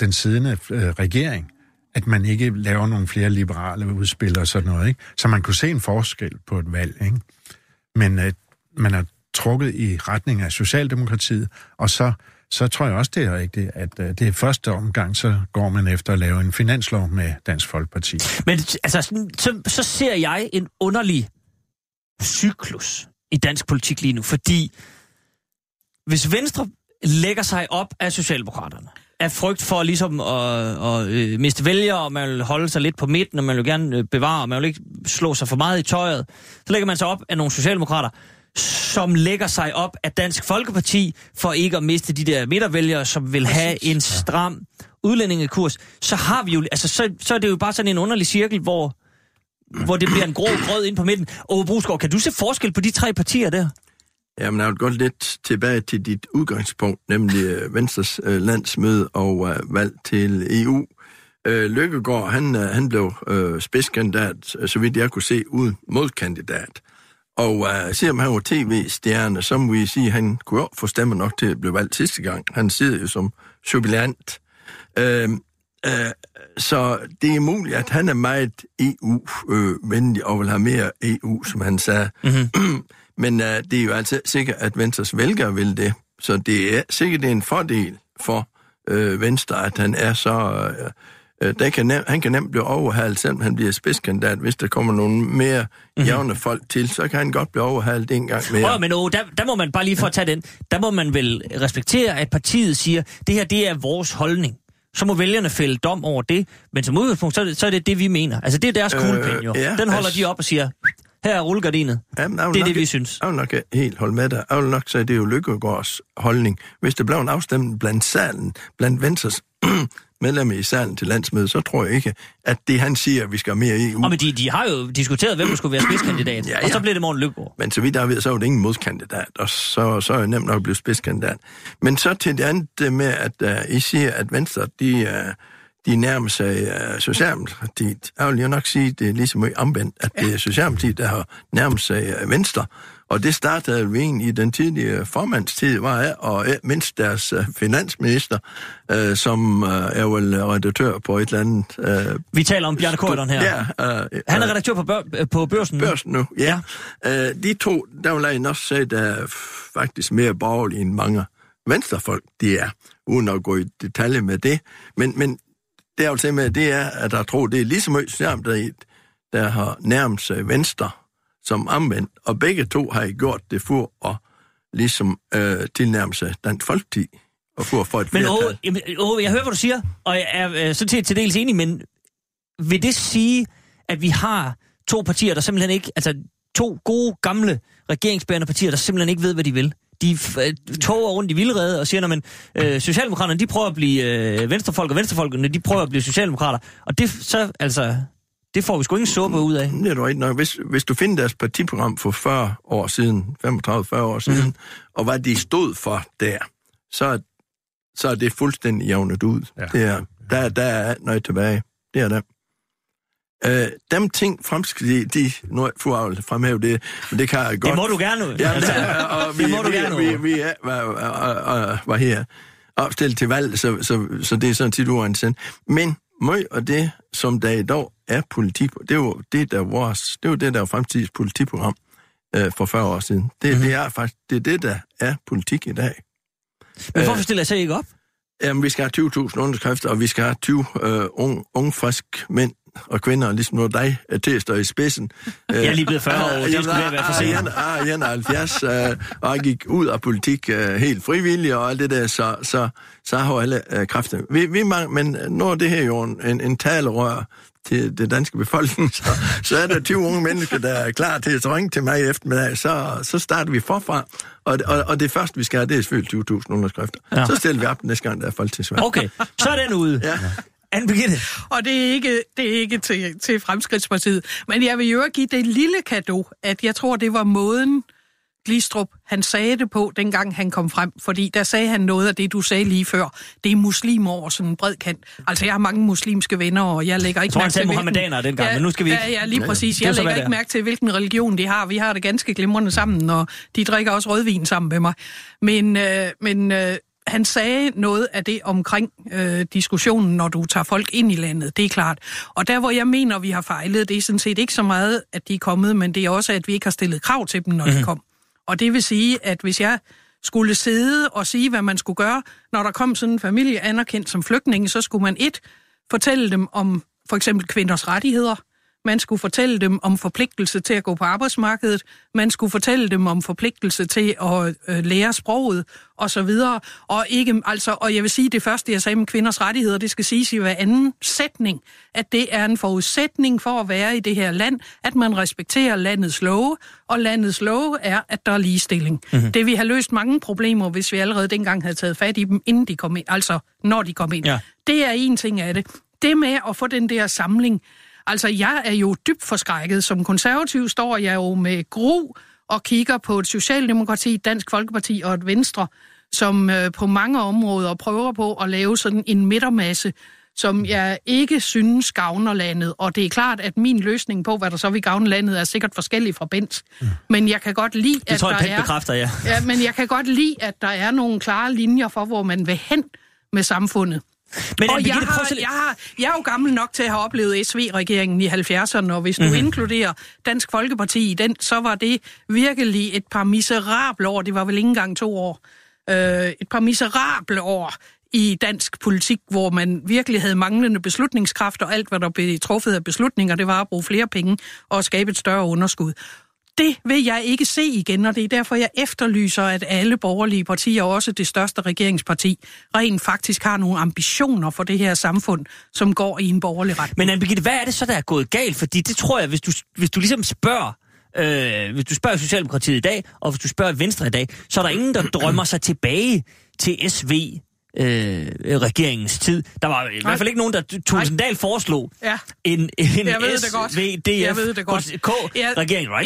den siddende øh, regering, at man ikke laver nogle flere liberale udspil og sådan noget. Ikke? Så man kunne se en forskel på et valg. Ikke? Men at man er trukket i retning af Socialdemokratiet, og så, så tror jeg også, det er rigtigt, at øh, det er første omgang, så går man efter at lave en finanslov med Dansk Folkeparti. Men altså, så, så ser jeg en underlig cyklus i dansk politik lige nu, fordi hvis Venstre lægger sig op af Socialdemokraterne, af frygt for ligesom at, at øh, miste vælgere, og man vil holde sig lidt på midten, og man vil gerne øh, bevare, og man vil ikke slå sig for meget i tøjet, så lægger man sig op af nogle socialdemokrater, som lægger sig op af Dansk Folkeparti, for ikke at miste de der midtervælgere, som vil have en stram udlændingekurs, så har vi jo, altså så, så er det jo bare sådan en underlig cirkel, hvor, hvor det bliver en grå grød ind på midten. Og Brusgaard, kan du se forskel på de tre partier der? Jamen, jeg vil godt lidt tilbage til dit udgangspunkt, nemlig øh, Venstres øh, landsmøde og øh, valg til EU. Øh, Lykkegaard, han, øh, han blev øh, spidskandidat, øh, så vidt jeg kunne se, uden modkandidat. Og øh, selvom han var tv-stjerne, så må vi sige, at han kunne jo få stemmer nok til at blive valgt sidste gang. Han sidder jo som jubilant. Øh, øh, så det er muligt, at han er meget EU-venlig og vil have mere EU, som han sagde. Mm-hmm. <clears throat> Men uh, det er jo altså sikkert, at Venstres vælgere vil det. Så det er sikkert det er en fordel for øh, Venstre, at han er så... Øh, øh, der kan nem, han kan nemt blive overhalet, selvom han bliver spidskandidat. Hvis der kommer nogle mere mm-hmm. jævne folk til, så kan han godt blive overhalet en gang mere. Ja. men oh, der, der må man bare lige for at tage den, der må man vel respektere, at partiet siger, det her det er vores holdning. Så må vælgerne fælde dom over det, men som udgangspunkt, så er det så er det, det, vi mener. Altså, det er deres kuglepen jo. Øh, ja, Den holder altså- de op og siger, her er rullegardinet. Jamen, Det er nok det, vi synes. Jeg vil nok helt holde med dig. Jeg vil nok sige, det er jo Lykkegaards holdning. Hvis der blev en afstemning blandt salen, blandt Venstres medlemmer i salen til landsmødet, så tror jeg ikke, at det han siger, at vi skal have mere EU. Og men de, de har jo diskuteret, hvem der skulle være spidskandidat. Ja, <clears throat> ja. Og så blev det Morten Løkgaard. Men så vidt jeg ved, så er det ingen modkandidat, og så, så er det nemt nok at blive spidskandidat. Men så til det andet med, at uh, I siger, at Venstre, de, uh, de nærmer sig uh, Socialdemokratiet. Jeg vil jo nok sige, at det er ligesom meget omvendt, at det er Socialdemokratiet, der har nærmet sig uh, Venstre. Og det startede jo egentlig i den tidlige formandstid, var jeg, og mindst deres uh, finansminister, uh, som uh, er vel redaktør på et eller andet... Uh, Vi taler om Bjarne Korydon her. Ja, uh, Han er redaktør på, bør, på børsen. nu. børsen nu, ja. ja. Uh, de to, der vil jeg også sige, der er faktisk mere borgerlige end mange venstrefolk, de er, uden at gå i detalje med det. Men, men det er jo til med, det er, at jeg tror, det er lige så meget Socialdemokratiet, der har nærmet sig venstre som omvendt, og begge to har I gjort det for at ligesom øh, tilnærme sig Dansk Folkeparti, og for at få et Men flertal. jamen, åh, jeg hører, hvad du siger, og jeg er øh, sådan set til dels enig, men vil det sige, at vi har to partier, der simpelthen ikke, altså to gode, gamle regeringsbærende partier, der simpelthen ikke ved, hvad de vil? de øh, toger rundt i vildrede og siger, men, øh, Socialdemokraterne, de prøver at blive øh, venstrefolk, og venstrefolkene, de prøver at blive Socialdemokrater. Og det, så, altså, det får vi sgu ingen suppe ud af. Det er du ikke nok. Hvis, hvis du finder deres partiprogram for 40 år siden, 35-40 år siden, mm. og hvad de stod for der, så, er- så er det fuldstændig jævnet ud. Ja. Ja. Det er, der, der er noget tilbage. Det er det. Øh, dem ting fremskridt, de, nu er fru fremhæve det, men det kan jeg godt. Det må du gerne. Ja, altså, altså, og <laughs> vi, det må du vi, gerne. vi, vi er, var, var, var, var her opstillet til valg, så, så, så det er sådan tit uansendt. Men møg og det, som der i dag er politik, det jo det, der er vores, det er jo det, der er fremtidens politiprogram øh, for 40 år siden. Det, Mhm. mm-hmm. det er faktisk det, er det, der er politik i dag. Men hvorfor stiller jeg så ikke op? Jamen, vi skal have 20.000 underskrifter, og vi skal have 20 øh, unge, unge, friske mænd og kvinder, ligesom nu dig, til at stå i spidsen. <laughs> Jeg er lige blevet 40 år, <laughs> det skulle være for sent. Jeg er 71, øh, og jeg gik ud af politik øh, helt frivillig og alt det der, så, så, så har jeg alle øh, kræfter. Vi, vi mang, men nu er det her jo en, en talerør til det danske befolkning, <laughs> så, så er der 20 unge mennesker, der er klar til at ringe til mig i eftermiddag, så, så starter vi forfra. Og, og, og det første, vi skal have, det er selvfølgelig 20.000 underskrifter. Ja. Så stiller vi op næste gang, der er folketingsvalg. Okay, så er den ude. Ja. Anne Birgitte. Og det er ikke, det er ikke til, til Fremskridtspartiet. Men jeg vil jo give det lille kado, at jeg tror, det var måden, Glistrup, han sagde det på, dengang han kom frem. Fordi der sagde han noget af det, du sagde lige før. Det er muslimer over sådan en bred kant. Altså, jeg har mange muslimske venner, og jeg lægger ikke tror, han mærke til, hvilken... muhammedanere dengang, ja, men nu skal vi ikke- Ja, ja, lige præcis. Jeg lægger ikke mærke til, hvilken religion de har. Vi har det ganske glimrende sammen, og de drikker også rødvin sammen med mig. Men, øh, men øh, han sagde noget af det omkring øh, diskussionen, når du tager folk ind i landet, det er klart. Og der, hvor jeg mener, vi har fejlet, det er sådan set ikke så meget, at de er kommet, men det er også, at vi ikke har stillet krav til dem, når mm-hmm. de kom. Og det vil sige, at hvis jeg skulle sidde og sige, hvad man skulle gøre, når der kom sådan en familie anerkendt som flygtninge, så skulle man et, fortælle dem om for eksempel kvinders rettigheder, man skulle fortælle dem om forpligtelse til at gå på arbejdsmarkedet. Man skulle fortælle dem om forpligtelse til at øh, lære sproget og så videre. Og, ikke, altså, og jeg vil sige, det første, jeg sagde med kvinders rettigheder, det skal siges i hver anden sætning, at det er en forudsætning for at være i det her land, at man respekterer landets love, og landets love er, at der er ligestilling. Mm-hmm. Det vil have løst mange problemer, hvis vi allerede dengang havde taget fat i dem, inden de kom ind, altså når de kom ind. Ja. Det er en ting af det. Det med at få den der samling, Altså, jeg er jo dybt forskrækket. Som konservativ står jeg jo med gru og kigger på et Socialdemokrati, Dansk Folkeparti og et Venstre, som øh, på mange områder prøver på at lave sådan en midtermasse, som jeg ikke synes gavner landet. Og det er klart, at min løsning på, hvad der så vil gavne landet, er sikkert forskellig fra Bent. Men jeg kan godt lide, Det at tror der er... bekræfter, ja. Ja, men jeg kan godt lide, at der er nogle klare linjer for, hvor man vil hen med samfundet. Men Og Anne jeg, har, jeg, har, jeg er jo gammel nok til at have oplevet SV-regeringen i 70'erne, og hvis du Mhm. mm-hmm. inkluderer Dansk Folkeparti i den, så var det virkelig et par miserable år. Det var vel ikke engang to år. Øh, et par miserable år i dansk politik, hvor man virkelig havde manglende beslutningskraft, og alt, hvad der blev truffet af beslutninger, det var at bruge flere penge og skabe et større underskud. Det vil jeg ikke se igen, og det er derfor, jeg efterlyser, at alle borgerlige partier, også det største regeringsparti, rent faktisk har nogle ambitioner for det her samfund, som går i en borgerlig retning. Men Anne Birgitte, hvad er det så, der er gået galt? Fordi det tror jeg, hvis du, hvis du ligesom spørger, øh, hvis du spørger Socialdemokratiet i dag, og hvis du spørger Venstre i dag, så er der ingen, der drømmer sig tilbage til SV øh, regeringens tid. Der var i hvert fald ikke nogen, der Thulesen Dahl foreslog Ja. en, en Jeg ved det godt. Jeg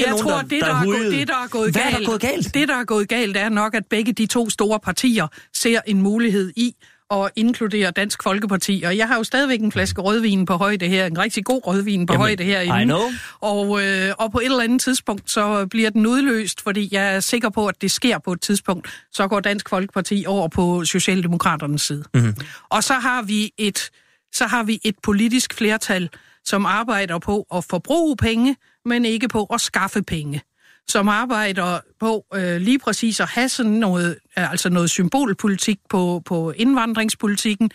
jeg nogen, tror, der, det, der, der, er gået, det, der er gået galt, er der gået galt? Det, der er gået galt, er nok, at begge de to store partier ser en mulighed i at inkludere Dansk Folkeparti. Og jeg har jo stadigvæk en flaske rødvin på højde her, en rigtig god rødvin på Jamen, højde herinde. I know. Og, øh, og på et eller andet tidspunkt, så bliver den udløst, fordi jeg er sikker på, at det sker på et tidspunkt. Så går Dansk Folkeparti over på Socialdemokraternes side. Mm-hmm. Og så har vi et så har vi et politisk flertal, som arbejder på at forbruge penge, men ikke på at skaffe penge. Som arbejder på øh, lige præcis at have sådan noget, altså noget symbolpolitik på, på indvandringspolitikken,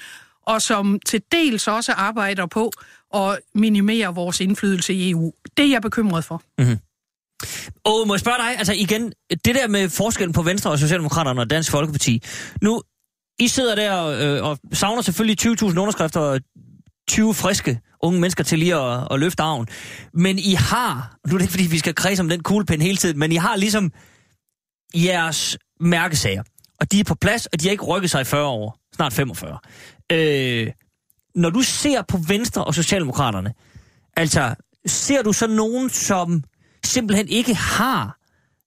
og som til dels også arbejder på at minimere vores indflydelse i EU. Det er jeg bekymret for. Mhm. Og må jeg spørge dig, altså igen, det der med forskellen på Venstre og Socialdemokraterne og Dansk Folkeparti. Nu, I sidder der øh, og savner selvfølgelig 20.000 underskrifter og 20 friske unge mennesker til lige at, at løfte arven. Men I har, nu er det ikke fordi, vi skal kredse om den kuglepen hele tiden, men I har ligesom jeres mærkesager. Og de er på plads, og de har ikke rykket sig i 40 år. Snart 45. Øh, når du ser på Venstre og Socialdemokraterne, altså, ser du så nogen, som simpelthen ikke har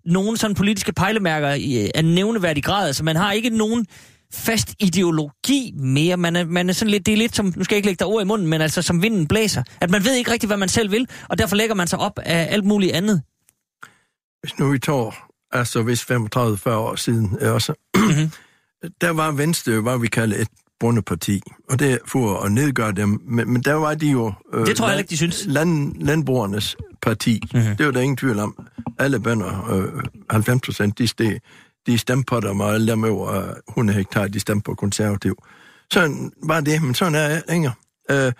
nogen sådan politiske pejlemærker i, af nævneværdig grad? Altså, man har ikke nogen fast ideologi mere. Man er, man er sådan lidt, det er lidt som, nu skal jeg ikke lægge dig ord i munden, men altså som vinden blæser. At man ved ikke rigtigt, hvad man selv vil, og derfor lægger man sig op af alt muligt andet. Hvis nu vi tager, altså hvis 35-40 år siden øh, også, mm-hmm. <clears throat> der var Venstre jo, hvad vi kalder et bundeparti, og det for at nedgøre dem, men, men der var de jo... Øh, det tror jeg ikke, de synes. Land, landbrugernes parti. Mm-hmm. Det var der ingen tvivl om. Alle bønder, øh, 90 procent, de, steg, de stemte på dem, og alle dem over 100 hektar, de stemte på konservativ. Sådan var det, men sådan er jeg længere. Øh,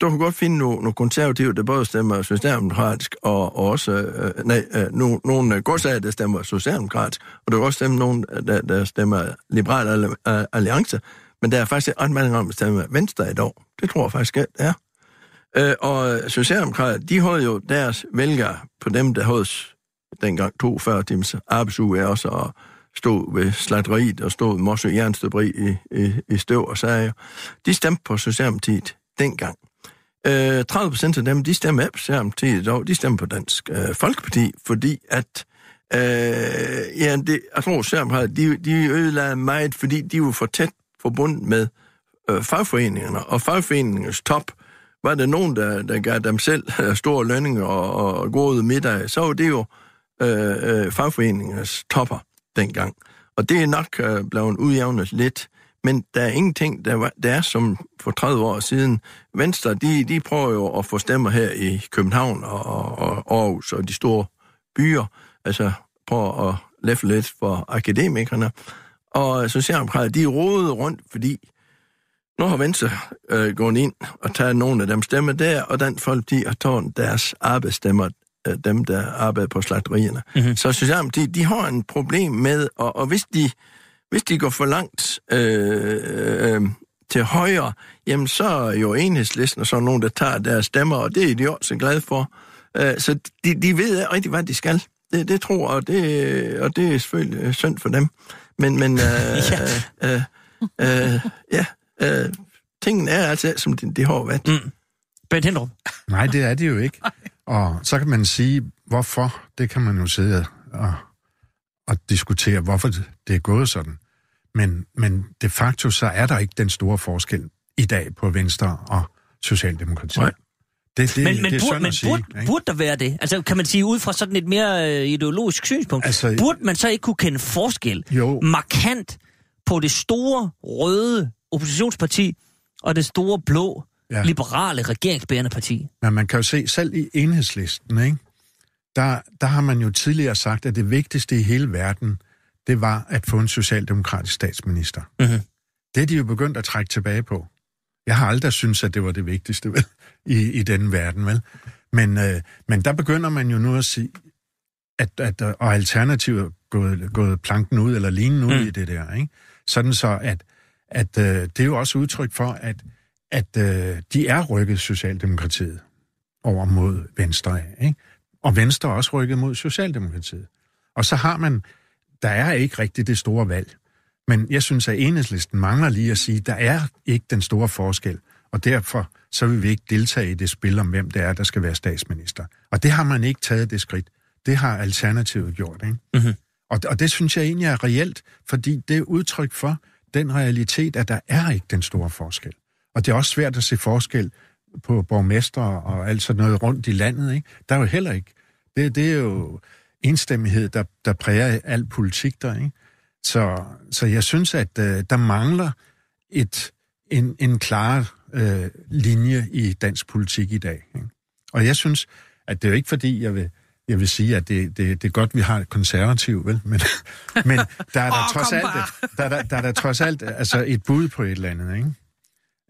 du kan godt finde nogle, nogle konservative, der både stemmer socialdemokratisk, og, også, øh, nej, øh, nogle, øh, nogle godsager, der stemmer socialdemokratisk, og du kan også stemme nogen, øh, der, der stemmer liberal øh, alliance, men der er faktisk ret mange om, der stemmer venstre i dag. Det tror jeg faktisk, at det er. Øh, og Socialdemokrater, de holder jo deres vælgere på dem, der havde dengang 42 timers arbejdsuge også, og stod ved slagteriet og stod Mosse Jernstøberi i, i, i støv og sager. De stemte på Socialdemokratiet dengang. Øh, 30 procent af dem, de stemmer ikke på Socialdemokratiet i dag, de stemmer på Dansk øh, Folkeparti, fordi at øh, ja, det, jeg tror, Socialdemokratiet, de, de ødelagde meget, fordi de var for tæt forbundet med øh, fagforeningerne, og fagforeningens top, var der nogen, der, der gav dem selv øh, store lønninger og, og gode middag, så var det jo øh, øh, fagforeningens topper dengang. Og det er nok øh, blevet udjævnet lidt, men der er ingenting, der, var, der er som for 30 år siden. Venstre, de, de prøver jo at få stemmer her i København og, og, og Aarhus og de store byer, altså prøver at læffe lidt for akademikerne. Og Socialdemokraterne, de rådede rundt, fordi nu har Venstre øh, gået ind og taget nogle af dem stemmer der, og den folk, de har taget deres arbejdsstemmer, øh, dem der arbejder på slagterierne. Mm-hmm. Så Socialdemokraterne, de, de har en problem med, og, og hvis de hvis de går for langt øh, øh, til højre, jamen så er jo enhedslisten og så nogen, der tager deres stemmer, og det er de også glade for. Øh, så de, de ved ikke rigtig, hvad de skal. Det, det tror jeg, og det, og det er selvfølgelig synd for dem. Men, men øh, ja. <laughs> Øh, øh, ja, øh, tingene er altså, som de, de har været. Mm. Ben Hindrup. Nej, det er det jo ikke. <laughs> Og så kan man sige, hvorfor, det kan man jo sidde og, og diskutere, hvorfor det er gået sådan. Men, men de facto så er der ikke den store forskel i dag på Venstre og Socialdemokratiet. Nej. Det, det, men men, det burde, men sige, burde, burde der være det? Altså kan man sige, ud fra sådan et mere øh, ideologisk synspunkt, altså, burde man så ikke kunne kende forskel jo. markant på det store røde oppositionsparti og det store blå ja. liberale regeringsbærende parti? Men man kan jo se, selv i enhedslisten, ikke? Der, der har man jo tidligere sagt, at det vigtigste i hele verden, det var at få en socialdemokratisk statsminister. Mm-hmm. Det er de jo begyndt at trække tilbage på. Jeg har aldrig syntes, at det var det vigtigste vel, i, i den verden. Vel? Men, øh, men der begynder man jo nu at sige, at, at og alternativet gået, gået planken ud, eller linen ud mm. i det der. Ikke? Sådan så, at, at øh, det er jo også udtryk for, at, at øh, de er rykket Socialdemokratiet over mod Venstre. Ikke? Og Venstre også rykket mod Socialdemokratiet. Og så har man, der er ikke rigtig det store valg. Men jeg synes, at enhedslisten mangler lige at sige, der er ikke den store forskel. Og derfor så vil vi ikke deltage i det spil om, hvem det er, der skal være statsminister. Og det har man ikke taget det skridt. Det har Alternativet gjort. Ikke? Mm-hmm. Og, og det synes jeg egentlig er reelt, fordi det er udtryk for den realitet, at der er ikke den store forskel. Og det er også svært at se forskel på borgmester og alt sådan noget rundt i landet. Ikke? Der er jo heller ikke. Det, det er jo enstemmighed, der, der præger al politik der. Ikke? Så, så jeg synes, at øh, der mangler et, en, en klar øh, linje i dansk politik i dag. Ikke? Og jeg synes, at det er jo ikke fordi, jeg vil, jeg vil sige, at det, det, det er godt, vi har et konservativ, vel? Men, men der er der, oh, trods alt, der, der, der er der trods alt altså et bud på et eller andet, ikke?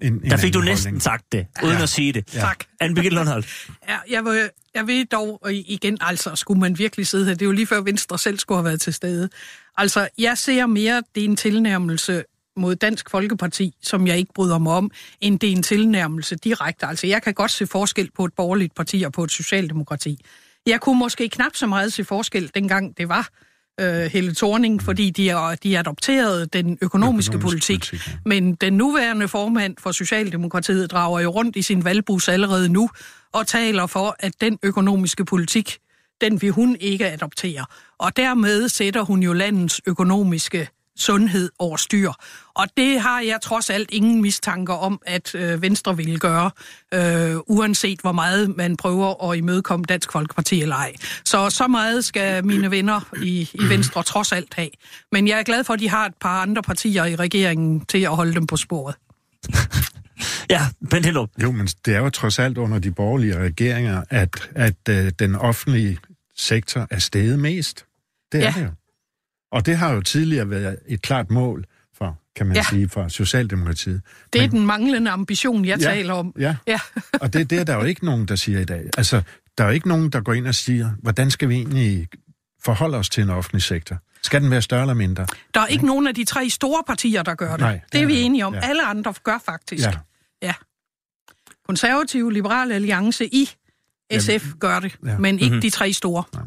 En, en der fik du næsten holdning. sagt det, uden ja. at sige det. Ja. Tak. Anne Birgitte Lundhold. Ja, jeg, vil, jeg vil dog igen, altså, skulle man virkelig sidde her, det er jo lige før Venstre selv skulle have været til stede. Altså, jeg ser mere, det er en tilnærmelse mod Dansk Folkeparti, som jeg ikke bryder mig om, end det er en tilnærmelse direkte. Altså, jeg kan godt se forskel på et borgerligt parti og på et socialdemokrati. Jeg kunne måske knap så meget se forskel, dengang det var øh, Helle Thorning, fordi de, er, de adopterede den økonomiske Økonomisk politik. politik, ja. Men den nuværende formand for Socialdemokratiet drager jo rundt i sin valgbus allerede nu og taler for, at den økonomiske politik, den vil hun ikke adoptere. Og dermed sætter hun jo landets økonomiske sundhed over styr. Og det har jeg trods alt ingen mistanker om, at øh, Venstre ville gøre, øh, uanset hvor meget man prøver at imødekomme Dansk Folkeparti eller ej. Så så meget skal mine venner i, i Venstre trods alt have. Men jeg er glad for, at de har et par andre partier i regeringen til at holde dem på sporet. <laughs> Ja, men Hellup. Jo, men det er jo trods alt under de borgerlige regeringer, at, at øh, den offentlige sektor er steget mest. Det er Ja. det jo. Og det har jo tidligere været et klart mål for, kan man Ja. ja. sige, for Socialdemokratiet. Det er den manglende ambition, jeg Ja, taler om. Ja, Ja. <laughs> og det, det er der jo ikke nogen, der siger i dag. Altså, der er jo ikke nogen, der går ind og siger, hvordan skal vi egentlig forholde os til en offentlig sektor? Skal den være større eller mindre? Der er ikke nogen af de tre store partier, der gør det. Nej, det er vi enige om. Ja. Alle andre gør faktisk. Ja. ja. Konservative, Liberale Alliance i SF gør det, ja. men ikke Mhm. de tre store. Nej,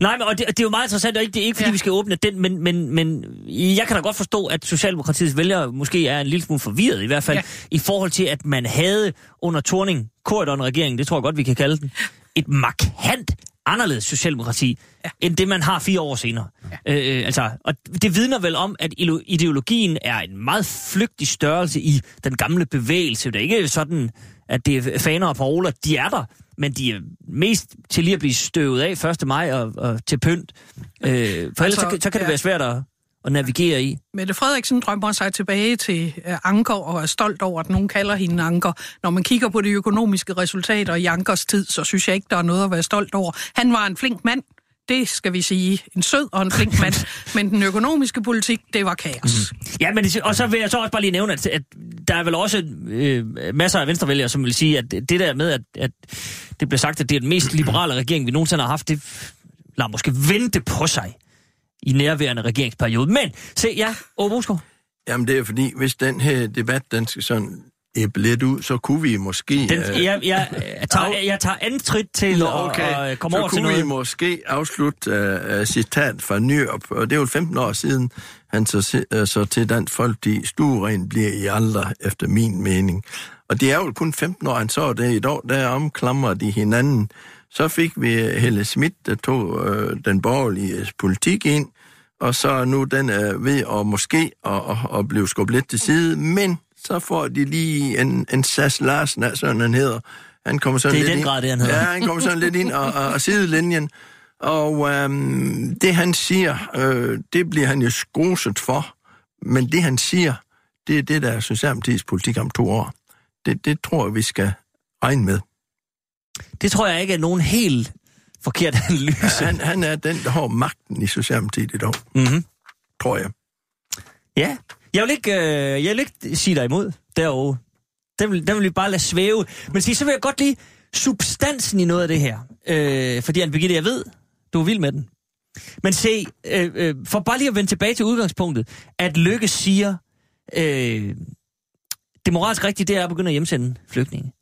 men og det, det er jo meget interessant, og ikke, det er ikke, fordi ja. Vi skal åbne den, men, men, men jeg kan da godt forstå, at Socialdemokratiets vælgere måske er en lille smule forvirret, i hvert fald, ja. I forhold til, at man havde under Torning, Korydon-regeringen, det tror jeg godt, vi kan kalde den, et markant anderledes Socialdemokrati, ja. End det, man har fire år senere. Ja. Øh, øh, altså, og det vidner vel om, at ideologien er en meget flygtig størrelse i den gamle bevægelse. Det er ikke sådan, at det er faner og paroler, de er der, men de er mest til lige at blive støvet af 1. maj og, og til pynt. Øh, for ellers Altså, så, kan- så kan det ja. være svært at, at navigere i. Mette Frederiksen drømmer sig tilbage til øh, Anker og er stolt over, at nogen kalder hende Anker. Når man kigger på de økonomiske resultater i Ankers tid, så synes jeg ikke, der er noget at være stolt over. Han var en flink mand. Det skal vi sige. En sød og en flink mand. <laughs> Men den økonomiske politik, det var kaos. Mm. Ja, men det, og så vil jeg så også bare lige nævne, at, at der er vel også øh, masser af venstrevælgere, som vil sige, at det der med, at, at det bliver sagt, at det er den mest liberale regering, vi nogensinde har haft, det lader måske vente på sig i nærværende regeringsperiode. Men, se, ja, Åbe Boskov. Jamen, det er fordi, hvis den her debat, den skal sådan æble lidt ud, så kunne vi måske... Den, øh, jeg, jeg, jeg, tager, jeg tager antrit til Nå, at, okay. at komme så over til kunne vi noget. måske afslutte uh, citat fra Nyrup, og det er jo 15 år siden, han så, uh, så til Dansk Folkeparti, stueren bliver i aldre, efter min mening. Og det er jo kun 15 år, han så det i dag, der omklamrer de hinanden. Så fik vi Helle Schmidt, der tog uh, den borgerlige politik ind, og så nu den er ved at måske at, at, at blive skubbet lidt til side, men så får de lige en, en Sass Larsen, altså sådan han hedder. Han kommer sådan Det er lidt den ind- grad det, han hedder. Ja, han kommer sådan lidt ind og, og, og sidelinjen. Og øhm, det han siger, øh, det bliver han jo skruset for. Men det han siger, det er det, der er Socialdemokratiets politik om to år. Det, det tror jeg, vi skal regne med. Det tror jeg ikke er nogen helt forkert <laughs> analyse. Han, han er den, der har magten i Socialdemokratiet i dag, Mm-hmm. tror jeg. Ja, jeg vil ikke, øh, jeg vil ikke sige dig imod derovre. Den vil, den vil vi bare lade svæve. Men sig, så vil jeg godt lide substansen i noget af det her. Øh, fordi, Anne Birgitte, jeg ved, du er vild med den. Men se, øh, øh, for bare lige at vende tilbage til udgangspunktet, at Lykke siger, øh, det moralsk rigtige, det er at begynde at hjemsende flygtninge.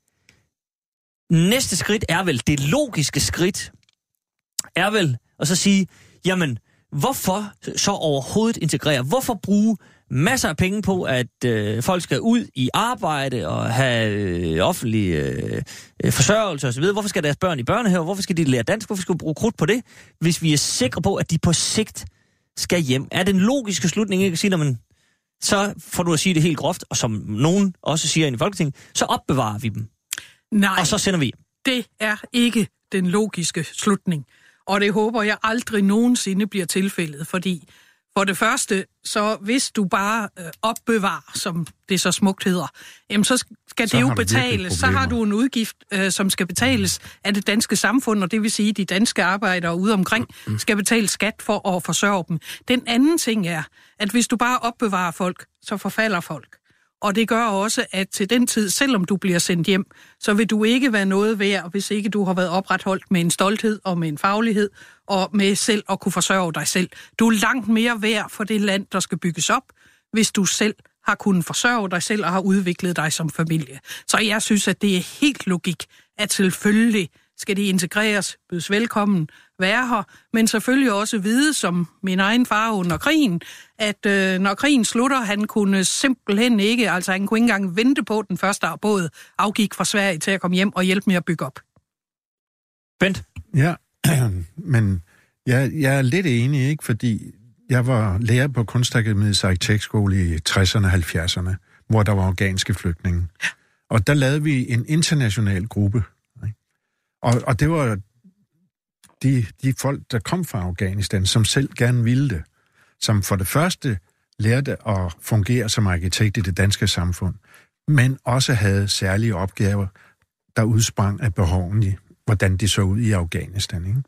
Næste skridt er vel, det logiske skridt, er vel at så sige, jamen, hvorfor så overhovedet integrere? Hvorfor bruge masser af penge på, at øh, folk skal ud i arbejde og have øh, offentlig øh, forsørgelse osv.? Hvorfor skal deres børn i børnehave? Hvorfor skal de lære dansk? Hvorfor skal vi bruge krudt på det, hvis vi er sikre på, at de på sigt skal hjem? Er den logiske slutning ikke at sige, når man så får du at sige det helt groft, og som nogen også siger i Folketinget, så opbevarer vi dem, Nej, og så sender vi det er ikke den logiske slutning. Og det håber jeg aldrig nogensinde bliver tilfældet, fordi for det første, så hvis du bare øh, opbevarer, som det så smukt hedder, jamen så skal Så det jo betales. Så har du en udgift, øh, som skal betales af det danske samfund, og det vil sige, at de danske arbejdere ude omkring skal betale skat for at forsørge dem. Den anden ting er, at hvis du bare opbevarer folk, så forfalder folk. Og det gør også, at til den tid, selvom du bliver sendt hjem, så vil du ikke være noget værd, hvis ikke du har været opretholdt med en stolthed og med en faglighed, og med selv at kunne forsørge dig selv. Du er langt mere værd for det land, der skal bygges op, hvis du selv har kunnet forsørge dig selv og har udviklet dig som familie. Så jeg synes, at det er helt logik, at selvfølgelig skal de integreres, bydes velkommen, være her, men selvfølgelig også vide, som min egen far under krigen, at øh, når krigen slutter, han kunne simpelthen ikke, altså han kunne ikke engang vente på, at den første båd afgik fra Sverige til at komme hjem og hjælpe med at bygge op. Bent? Ja, <clears throat> men jeg, jeg er lidt enig, ikke? Fordi jeg var lærer på Kunstakademiets arkitektskole i 60'erne og 70'erne, hvor der var afghanske flygtninge. Og der lavede vi en international gruppe. Og, og det var de, de folk, der kom fra Afghanistan, som selv gerne ville det. Som for det første lærte at fungere som arkitekt i det danske samfund, men også havde særlige opgaver, der udsprang af behovene, hvordan de så ud i Afghanistan. Ikke?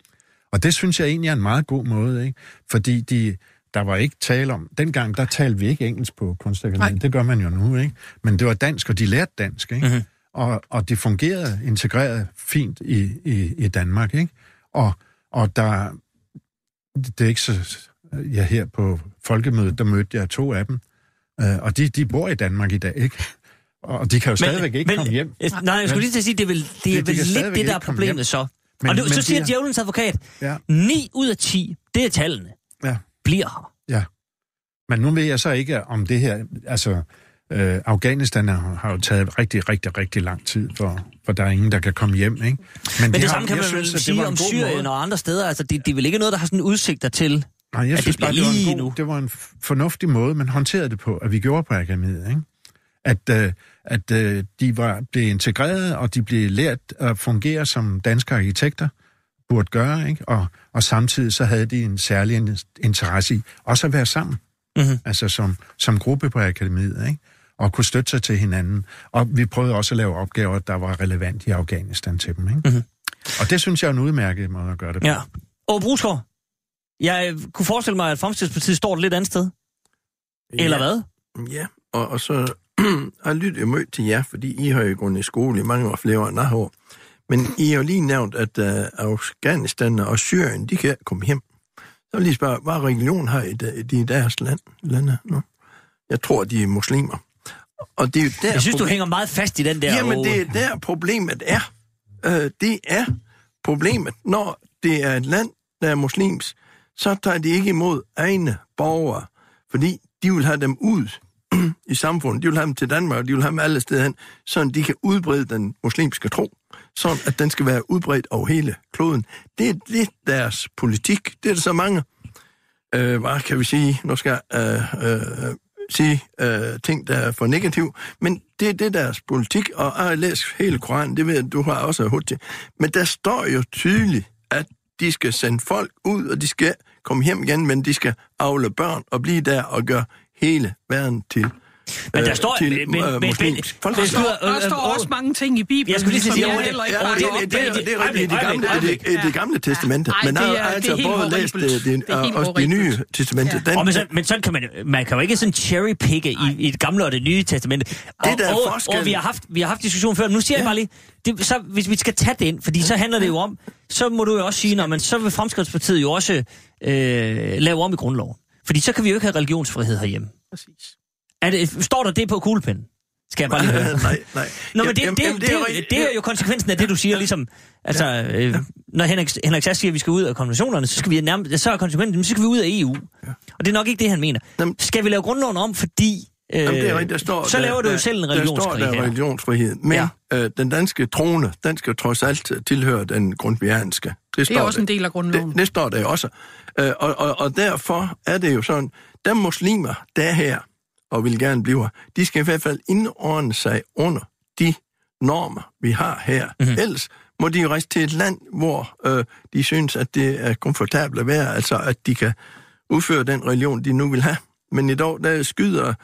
Og det synes jeg egentlig er en meget god måde, ikke? fordi de, der var ikke tale om... Dengang, der talte vi ikke engelsk på kunstakademien. Det gør man jo nu, ikke? Men det var dansk, og de lærte dansk, ikke? Mm-hmm. Og, og det fungerede integreret fint i, i, i Danmark, ikke? Og, og der... Det er ikke så... Ja, her på folkemødet, der mødte jeg to af dem. Øh, og de, de bor i Danmark i dag, ikke? Og de kan jo men, stadigvæk ikke men, komme hjem. Nej, jeg skulle lige til at sige, det er vel, det er De- de vel kan lidt det, der er problemet så. Men- og det, men så de siger er- djævelens advokat, Ja. 9 ud af 10, det er tallene, Ja. bliver her. Ja. Men nu ved jeg så ikke, om det her... Altså, øh, Afghanistan har, jo taget rigtig, rigtig, rigtig lang tid, for, for der er ingen, der kan komme hjem, ikke? Men det, har- samme kan man vel synes, det sige om Syrien måde. og andre steder. Altså, det, det er vel ikke noget, der har sådan udsigter til... Nej, jeg at synes det bare, det var, en god, nu. det var en fornuftig måde, man håndterede det på, at vi gjorde på akademiet, ikke? At, øh, at øh, de var blev integreret, og de blev lært at fungere som danske arkitekter burde gøre, ikke? Og, og samtidig så havde de en særlig in- interesse i også at være sammen, Mhm. altså som, som gruppe på akademiet, ikke? Og kunne støtte sig til hinanden. Og vi prøvede også at lave opgaver, der var relevant i Afghanistan til dem, ikke? Mhm. Og det synes jeg er en udmærket måde at gøre det på. Ja. Og Brusgaard, jeg kunne forestille mig, at Fremskridspartiet står et lidt andet sted. Eller hvad? Ja, og, og så har <clears throat> jeg lyttet mødt til jer, fordi I har jo gået i skole i mange år flere år end jeg har. Men I har lige nævnt, at uh, Afghanistan og Syrien, de kan ikke komme hjem. Så vil jeg lige spørge, hvad religion har I, de i deres land, lande nu? Jeg tror, de er muslimer. Og det er der, Jeg synes, du hænger meget fast i den der... Jamen, det er der problemet er. Øh, det er problemet. Når det er et land, der er muslims, så tager de ikke imod egne borgere, fordi de vil have dem ud <clears throat> i samfundet. De vil have dem til Danmark, og de vil have dem alle steder hen, så de kan udbrede den muslimske tro, sådan at den skal være udbredt over hele kloden. Det er det deres politik. Det er der så mange, øh, hvad kan vi sige, nu skal jeg øh, øh, sige øh, ting, der er for negativ, men det er det deres politik, og jeg har læst hele Koranen, det ved jeg, du har også hørt til. Men der står jo tydeligt, at de skal sende folk ud, og de skal komme hjem igen, men de skal afle børn og blive der og gøre hele verden til men der øh, står... til, men, men, øh, men, folk. Der står, der øh, står øh, også mange ting i Bibelen, Jeg skulle lige som sige, det- heller ikke Ja, det, det, det, det, det er rigtigt det gamle, det, det, det gamle testamente. Nej, men det jeg er- har det er altså helt både læst horribelt. det, det, Det er også det nye testamente. Ja. Den, Og men, så, men sådan kan man, man kan jo ikke sådan cherrypicke i, i det gamle og det nye testamente. Og, Det, der er og, forskellen- og vi har haft, vi har haft diskussion før. Nu siger ja. jeg bare lige, det, så, hvis vi skal tage det ind, fordi så handler det jo om, så må du jo også sige, når man, så vil Fremskridspartiet jo også øh, lave om i grundloven. Fordi så kan vi jo ikke have religionsfrihed herhjemme. Præcis. Er det, står der det på kuglepinden? Skal jeg bare lige høre. nej, nej. Nå, men det, Jamen, det, jamen, det, det, er det, det er jo konsekvensen af det, du siger, ligesom, altså, øh, når Henrik, Henrik Sass siger, at vi skal ud af konventionerne, så skal vi nærmest, så er konsekvensen, så skal vi ud af EU. Og det er nok ikke det, han mener. Jamen- Skal vi lave grundloven om, fordi... Øh, Jamen, det er rigtigt, der står, så laver du jo selv en Der står religionskrig der religionsfrihed, men Ja. ja. øh, den danske trone, den skal trods alt tilhøre den grundvianske. Det er også en del af grundloven. Det, det står der jo også. Øh, og, og, og derfor er det jo sådan, dem muslimer, der er her og vil gerne blive her, de skal i hvert fald indordne sig under de normer, vi har her. Mhm. Mm-hmm. Ellers må de jo rejse til et land, hvor øh, de synes, at det er komfortabelt at være, altså at de kan udføre den religion, de nu vil have. Men i dag, der skyder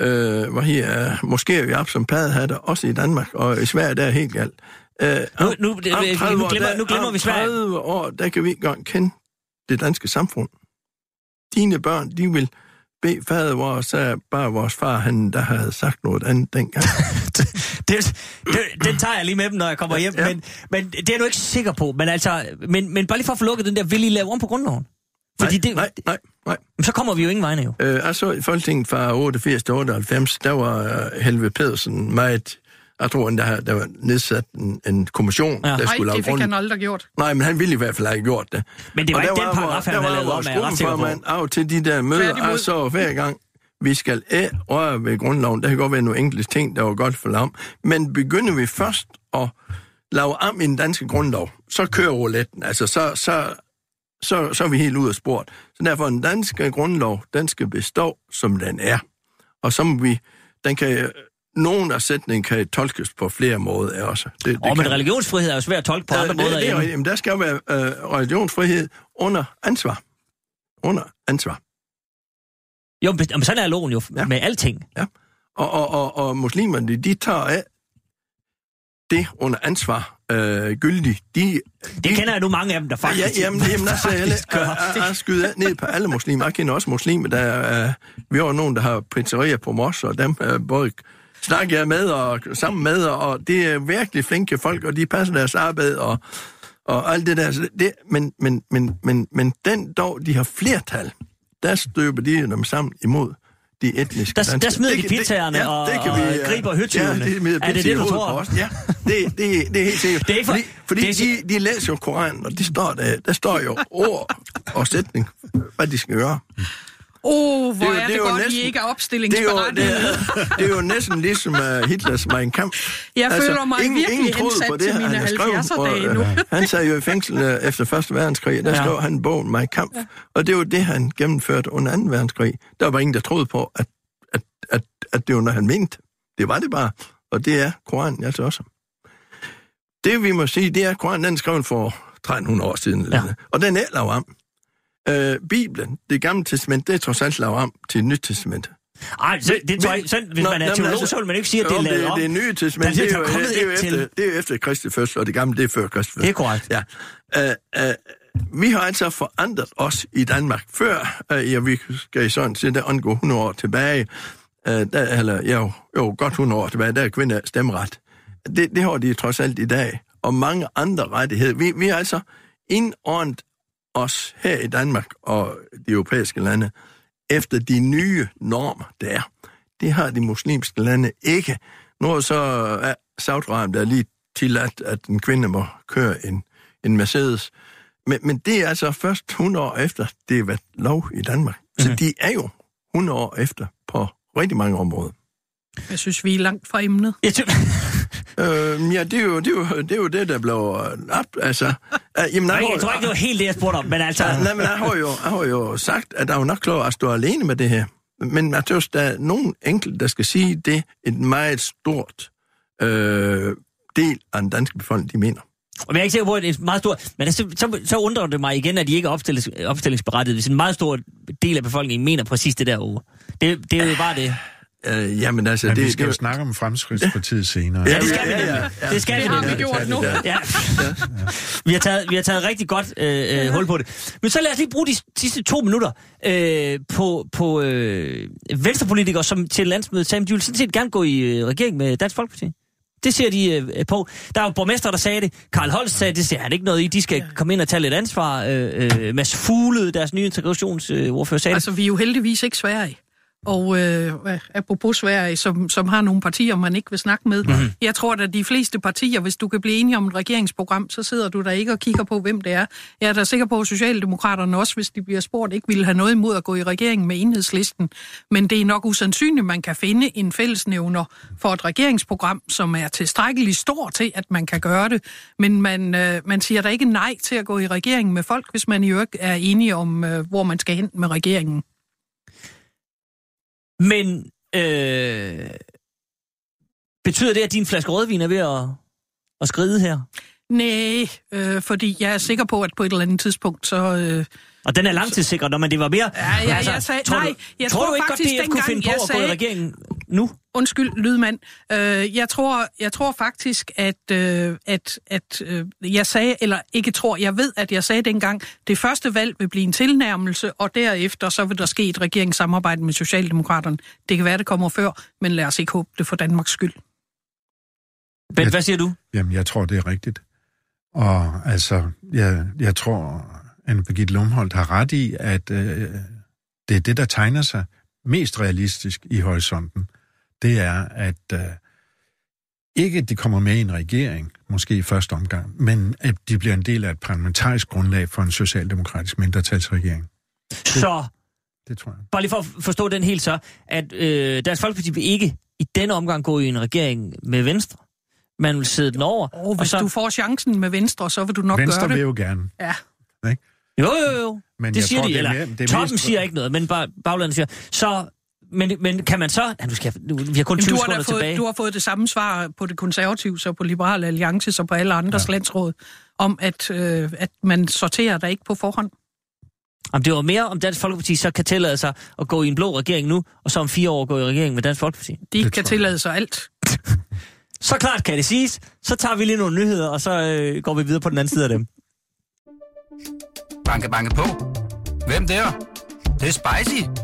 øh, hvad her, måske i op som paddehatter, også i Danmark, og i Sverige, der er helt galt. Øh, Nu- nu- om nu 30 år, glemmer- der- nu glemmer vi Sverige. 30 år, der kan vi ikke engang kende det danske samfund. Dine børn, de vil bede fader vores, er bare vores far, han der havde sagt noget andet dengang. <laughs> det, det, den tager jeg lige med dem, når jeg kommer hjem, Ja. men, men det er du ikke sikker på. Men, altså, men, men bare lige for at få lukket den der, vil I lave om på grundloven? Fordi nej, det, nej, nej, nej. så kommer vi jo ingen vegne jo. Øh, jeg så i Folketinget fra 88 til 98, der var uh, Helve Pedersen meget Jeg tror, at der, der var nedsat en, en kommission, Ja. der skulle det lave fik grund... han aldrig gjort. Nej, men han ville i hvert fald have gjort det. Men det var Og ikke der den paragraf, han der havde var lavet om, er ret sikker på. af til de der møder, og så hver gang, vi skal æ røre ved grundloven. Der kan godt være nogle enkelte ting, der var godt for lam. Men begynder vi først at lave om i den danske grundlov, så kører rouletten. Altså, så, så, så, så er vi helt ude af sport. Så derfor, den danske grundlov, den skal bestå, som den er. Og så må vi, den kan, nogle af sætningen kan tolkes på flere måder også. Det, det Og men kan- religionsfrihed er jo svært at tolke på Ja, andre det, måder. det er. Jamen, der skal være øh, religionsfrihed under ansvar. Under ansvar. Jo, men men sådan er loven jo Ja. med alting. Og, og, og, og muslimerne, de tager af det under ansvar øh, gyldigt. De, Det kender jeg nu mange af dem, der faktisk... Ja, jamen, jamen altså, <laughs> jeg, jeg, jeg, jeg skyder ned på alle muslimer. Jeg kender også muslimer, der er... Vi har nogen, der har pizzerier på Mos, og dem er både snakker jeg med og sammen med, og det er virkelig flinke folk, og de passer deres arbejde, og, og alt det der. Så Det, men, men, men, men, men den dog, de har flertal, der støber de dem sammen imod de etniske Der- danskere. der smider de Det kan- pizzaerne og- det kan og øh, griber høtyvene. Ja, det smider Er det det, du tror? Ja, det, det, det er helt sikkert. Det er for- fordi fordi det er- de, de læser jo Koranen, og det står der, der står jo ord og sætning, hvad de skal gøre. Oh, hvor jo- er det, det jo godt, næsten- I ikke er Det er, jo, det, opstillingsberettigede. er, det er jo næsten ligesom uh, Hitlers Mein Kampf. Jeg føler mig virkelig troede hensat på til han mine har skrevet. 70'er-dage nu. Øh, <laughs> Han sad jo i fængsel øh, efter Første Verdenskrig, der Ja. skrev han bogen Mein Kampf. Ja. Og det var det, han gennemførte under 2. verdenskrig. Der var ingen, der troede på, at, at, at, at det var noget, han mente. Det var det bare. Og det er Koranen altså også. Det vi må sige, det er, at Koranen den er skrevet for 1300 år siden. Ja. Og den er lavet om. Øh, Bibelen, det gamle testament, det er trods alt lavet om til et nyt testament. Ej, så, det tror jeg, Men- sådan, hvis Nå, man er teolog, altså- så vil man ikke sige, at det er lavet det, det er nye testament. Det er, jo, det, er jo efter, det er jo efter Kristi fødsel, og det gamle, det er før Kristi fødsel. Det er korrekt. Ja. Uh, uh, vi har altså forandret os i Danmark. Før, uh, ja, vi skal i sådan set der undgå 100 år tilbage, der, eller ja, jo, jo, godt 100 år tilbage, der er kvinder stemmeret. Det, det har de trods alt i dag, og mange andre rettigheder. Vi, vi har altså indordnet os her i Danmark og de europæiske lande efter de nye normer, der er. Det har de muslimske lande ikke. Nu er så er Saudi-Arabien der er lige tilladt, at en kvinde må køre en, en Mercedes. Men, men det er altså først 100 år efter, det er været lov i Danmark. Så Mhm. de er jo 100 år efter på rigtig mange områder. Jeg synes, vi er langt fra emnet. Jeg synes, Øh, ja, det er, jo, det, er jo, det er jo det, der blev op. Altså, <laughs> øh, jamen, jeg, har jeg tror ikke, det var helt det, jeg spurgte om, men altså... Ja, nej, men jeg har, jo, jeg har jo sagt, at der er jo nok klar at stå alene med det her. Men jeg synes, der er nogen enkelt, der skal sige det, et meget stort øh, del af den danske befolkning, de mener. Og jeg er ikke sikker på, at det er meget stort... Men så, så, så undrer det mig igen, at de ikke er opstillings, opstillingsberettiget, hvis en meget stor del af befolkningen mener præcis det der ord. Det, det er jo bare det. Øh, jamen altså, Men det, vi skal jo det, snakke om Fremskridtspartiet senere. Ja, det skal vi ja, ja, ja. Det skal vi Det har vi gjort nu. Ja. Vi, har taget, vi har taget rigtig godt øh, øh, hul på det. Men så lad os lige bruge de sidste to minutter øh, på, på øh, venstrepolitikere, som til landsmødet sagde, at de vil sådan set gerne gå i øh, regering med Dansk Folkeparti. Det ser de øh, på. Der er jo borgmester, der sagde det. Karl Holst sagde, det ser han ikke noget i. De skal komme ind og tage lidt ansvar. Øh, øh, Mads Fuglede, deres nye integrationsordfører, sagde det. Altså, vi er jo heldigvis ikke Sverige. Og øh, apropos Sverige, som, som har nogle partier, man ikke vil snakke med. Mm-hmm. Jeg tror, at de fleste partier, hvis du kan blive enige om et regeringsprogram, så sidder du der ikke og kigger på, hvem det er. Jeg er da sikker på, at Socialdemokraterne også, hvis de bliver spurgt, ikke ville have noget imod at gå i regering med enhedslisten. Men det er nok usandsynligt, at man kan finde en fællesnævner for et regeringsprogram, som er tilstrækkeligt stor til, at man kan gøre det. Men man, øh, man siger da ikke nej til at gå i regering med folk, hvis man i øvrigt er enige om, øh, hvor man skal hen med regeringen. Men øh, betyder det, at din flaske rødvin er ved at, at skride her? Nej, øh, fordi jeg er sikker på, at på et eller andet tidspunkt, så... Øh, Og den er langtidssikret, når man det var mere... Ja, ja, jeg sagde- tror nej, du, jeg tror, tror du ikke faktisk, godt, DF kunne finde på at gå i regeringen nu? undskyld, lydmand. Øh, jeg, tror, jeg tror faktisk, at, øh, at, at øh, jeg sagde, eller ikke tror, jeg ved, at jeg sagde dengang, det første valg vil blive en tilnærmelse, og derefter så vil der ske et regeringssamarbejde med Socialdemokraterne. Det kan være, det kommer før, men lad os ikke håbe det for Danmarks skyld. Bent, hvad siger du? Jamen, jeg tror, det er rigtigt. Og altså, jeg, jeg tror, at Birgitte Lumholdt har ret i, at øh, det er det, der tegner sig mest realistisk i horisonten. Det er, at øh, ikke, at de kommer med i en regering, måske i første omgang, men at de bliver en del af et parlamentarisk grundlag for en socialdemokratisk mindretalsregering. Så, Det tror jeg. bare lige for at forstå den helt så, at øh, Dansk Folkeparti vil ikke i denne omgang gå i en regering med Venstre. Man vil sidde den over. Og hvis og så, du får chancen med Venstre, så vil du nok Venstre gøre vil det. jo gerne. Ja. Jo, jo, jo. Men det jeg siger tror, de, det er eller mere- det er toppen mest- siger ikke noget, men bare baglandet siger. Så, men, men kan man så... Ja, nu skal jeg, nu, vi har kun 20 Jamen, du, har da sekunder tilbage. fået, du har fået det samme svar på det konservative, så på Liberale Alliance, så på alle andres ja. landsråd, om at, øh, at man sorterer der ikke på forhånd. Om det var mere, om Dansk Folkeparti så kan tillade sig at gå i en blå regering nu, og så om fire år gå i regering med Dansk Folkeparti. De Det kan tillade sig alt. <laughs> Så klart kan det siges. Så tager vi lige nogle nyheder, og så øh, går vi videre på den anden side af dem. Banke, banke på. Hvem der? Det, det er spicy.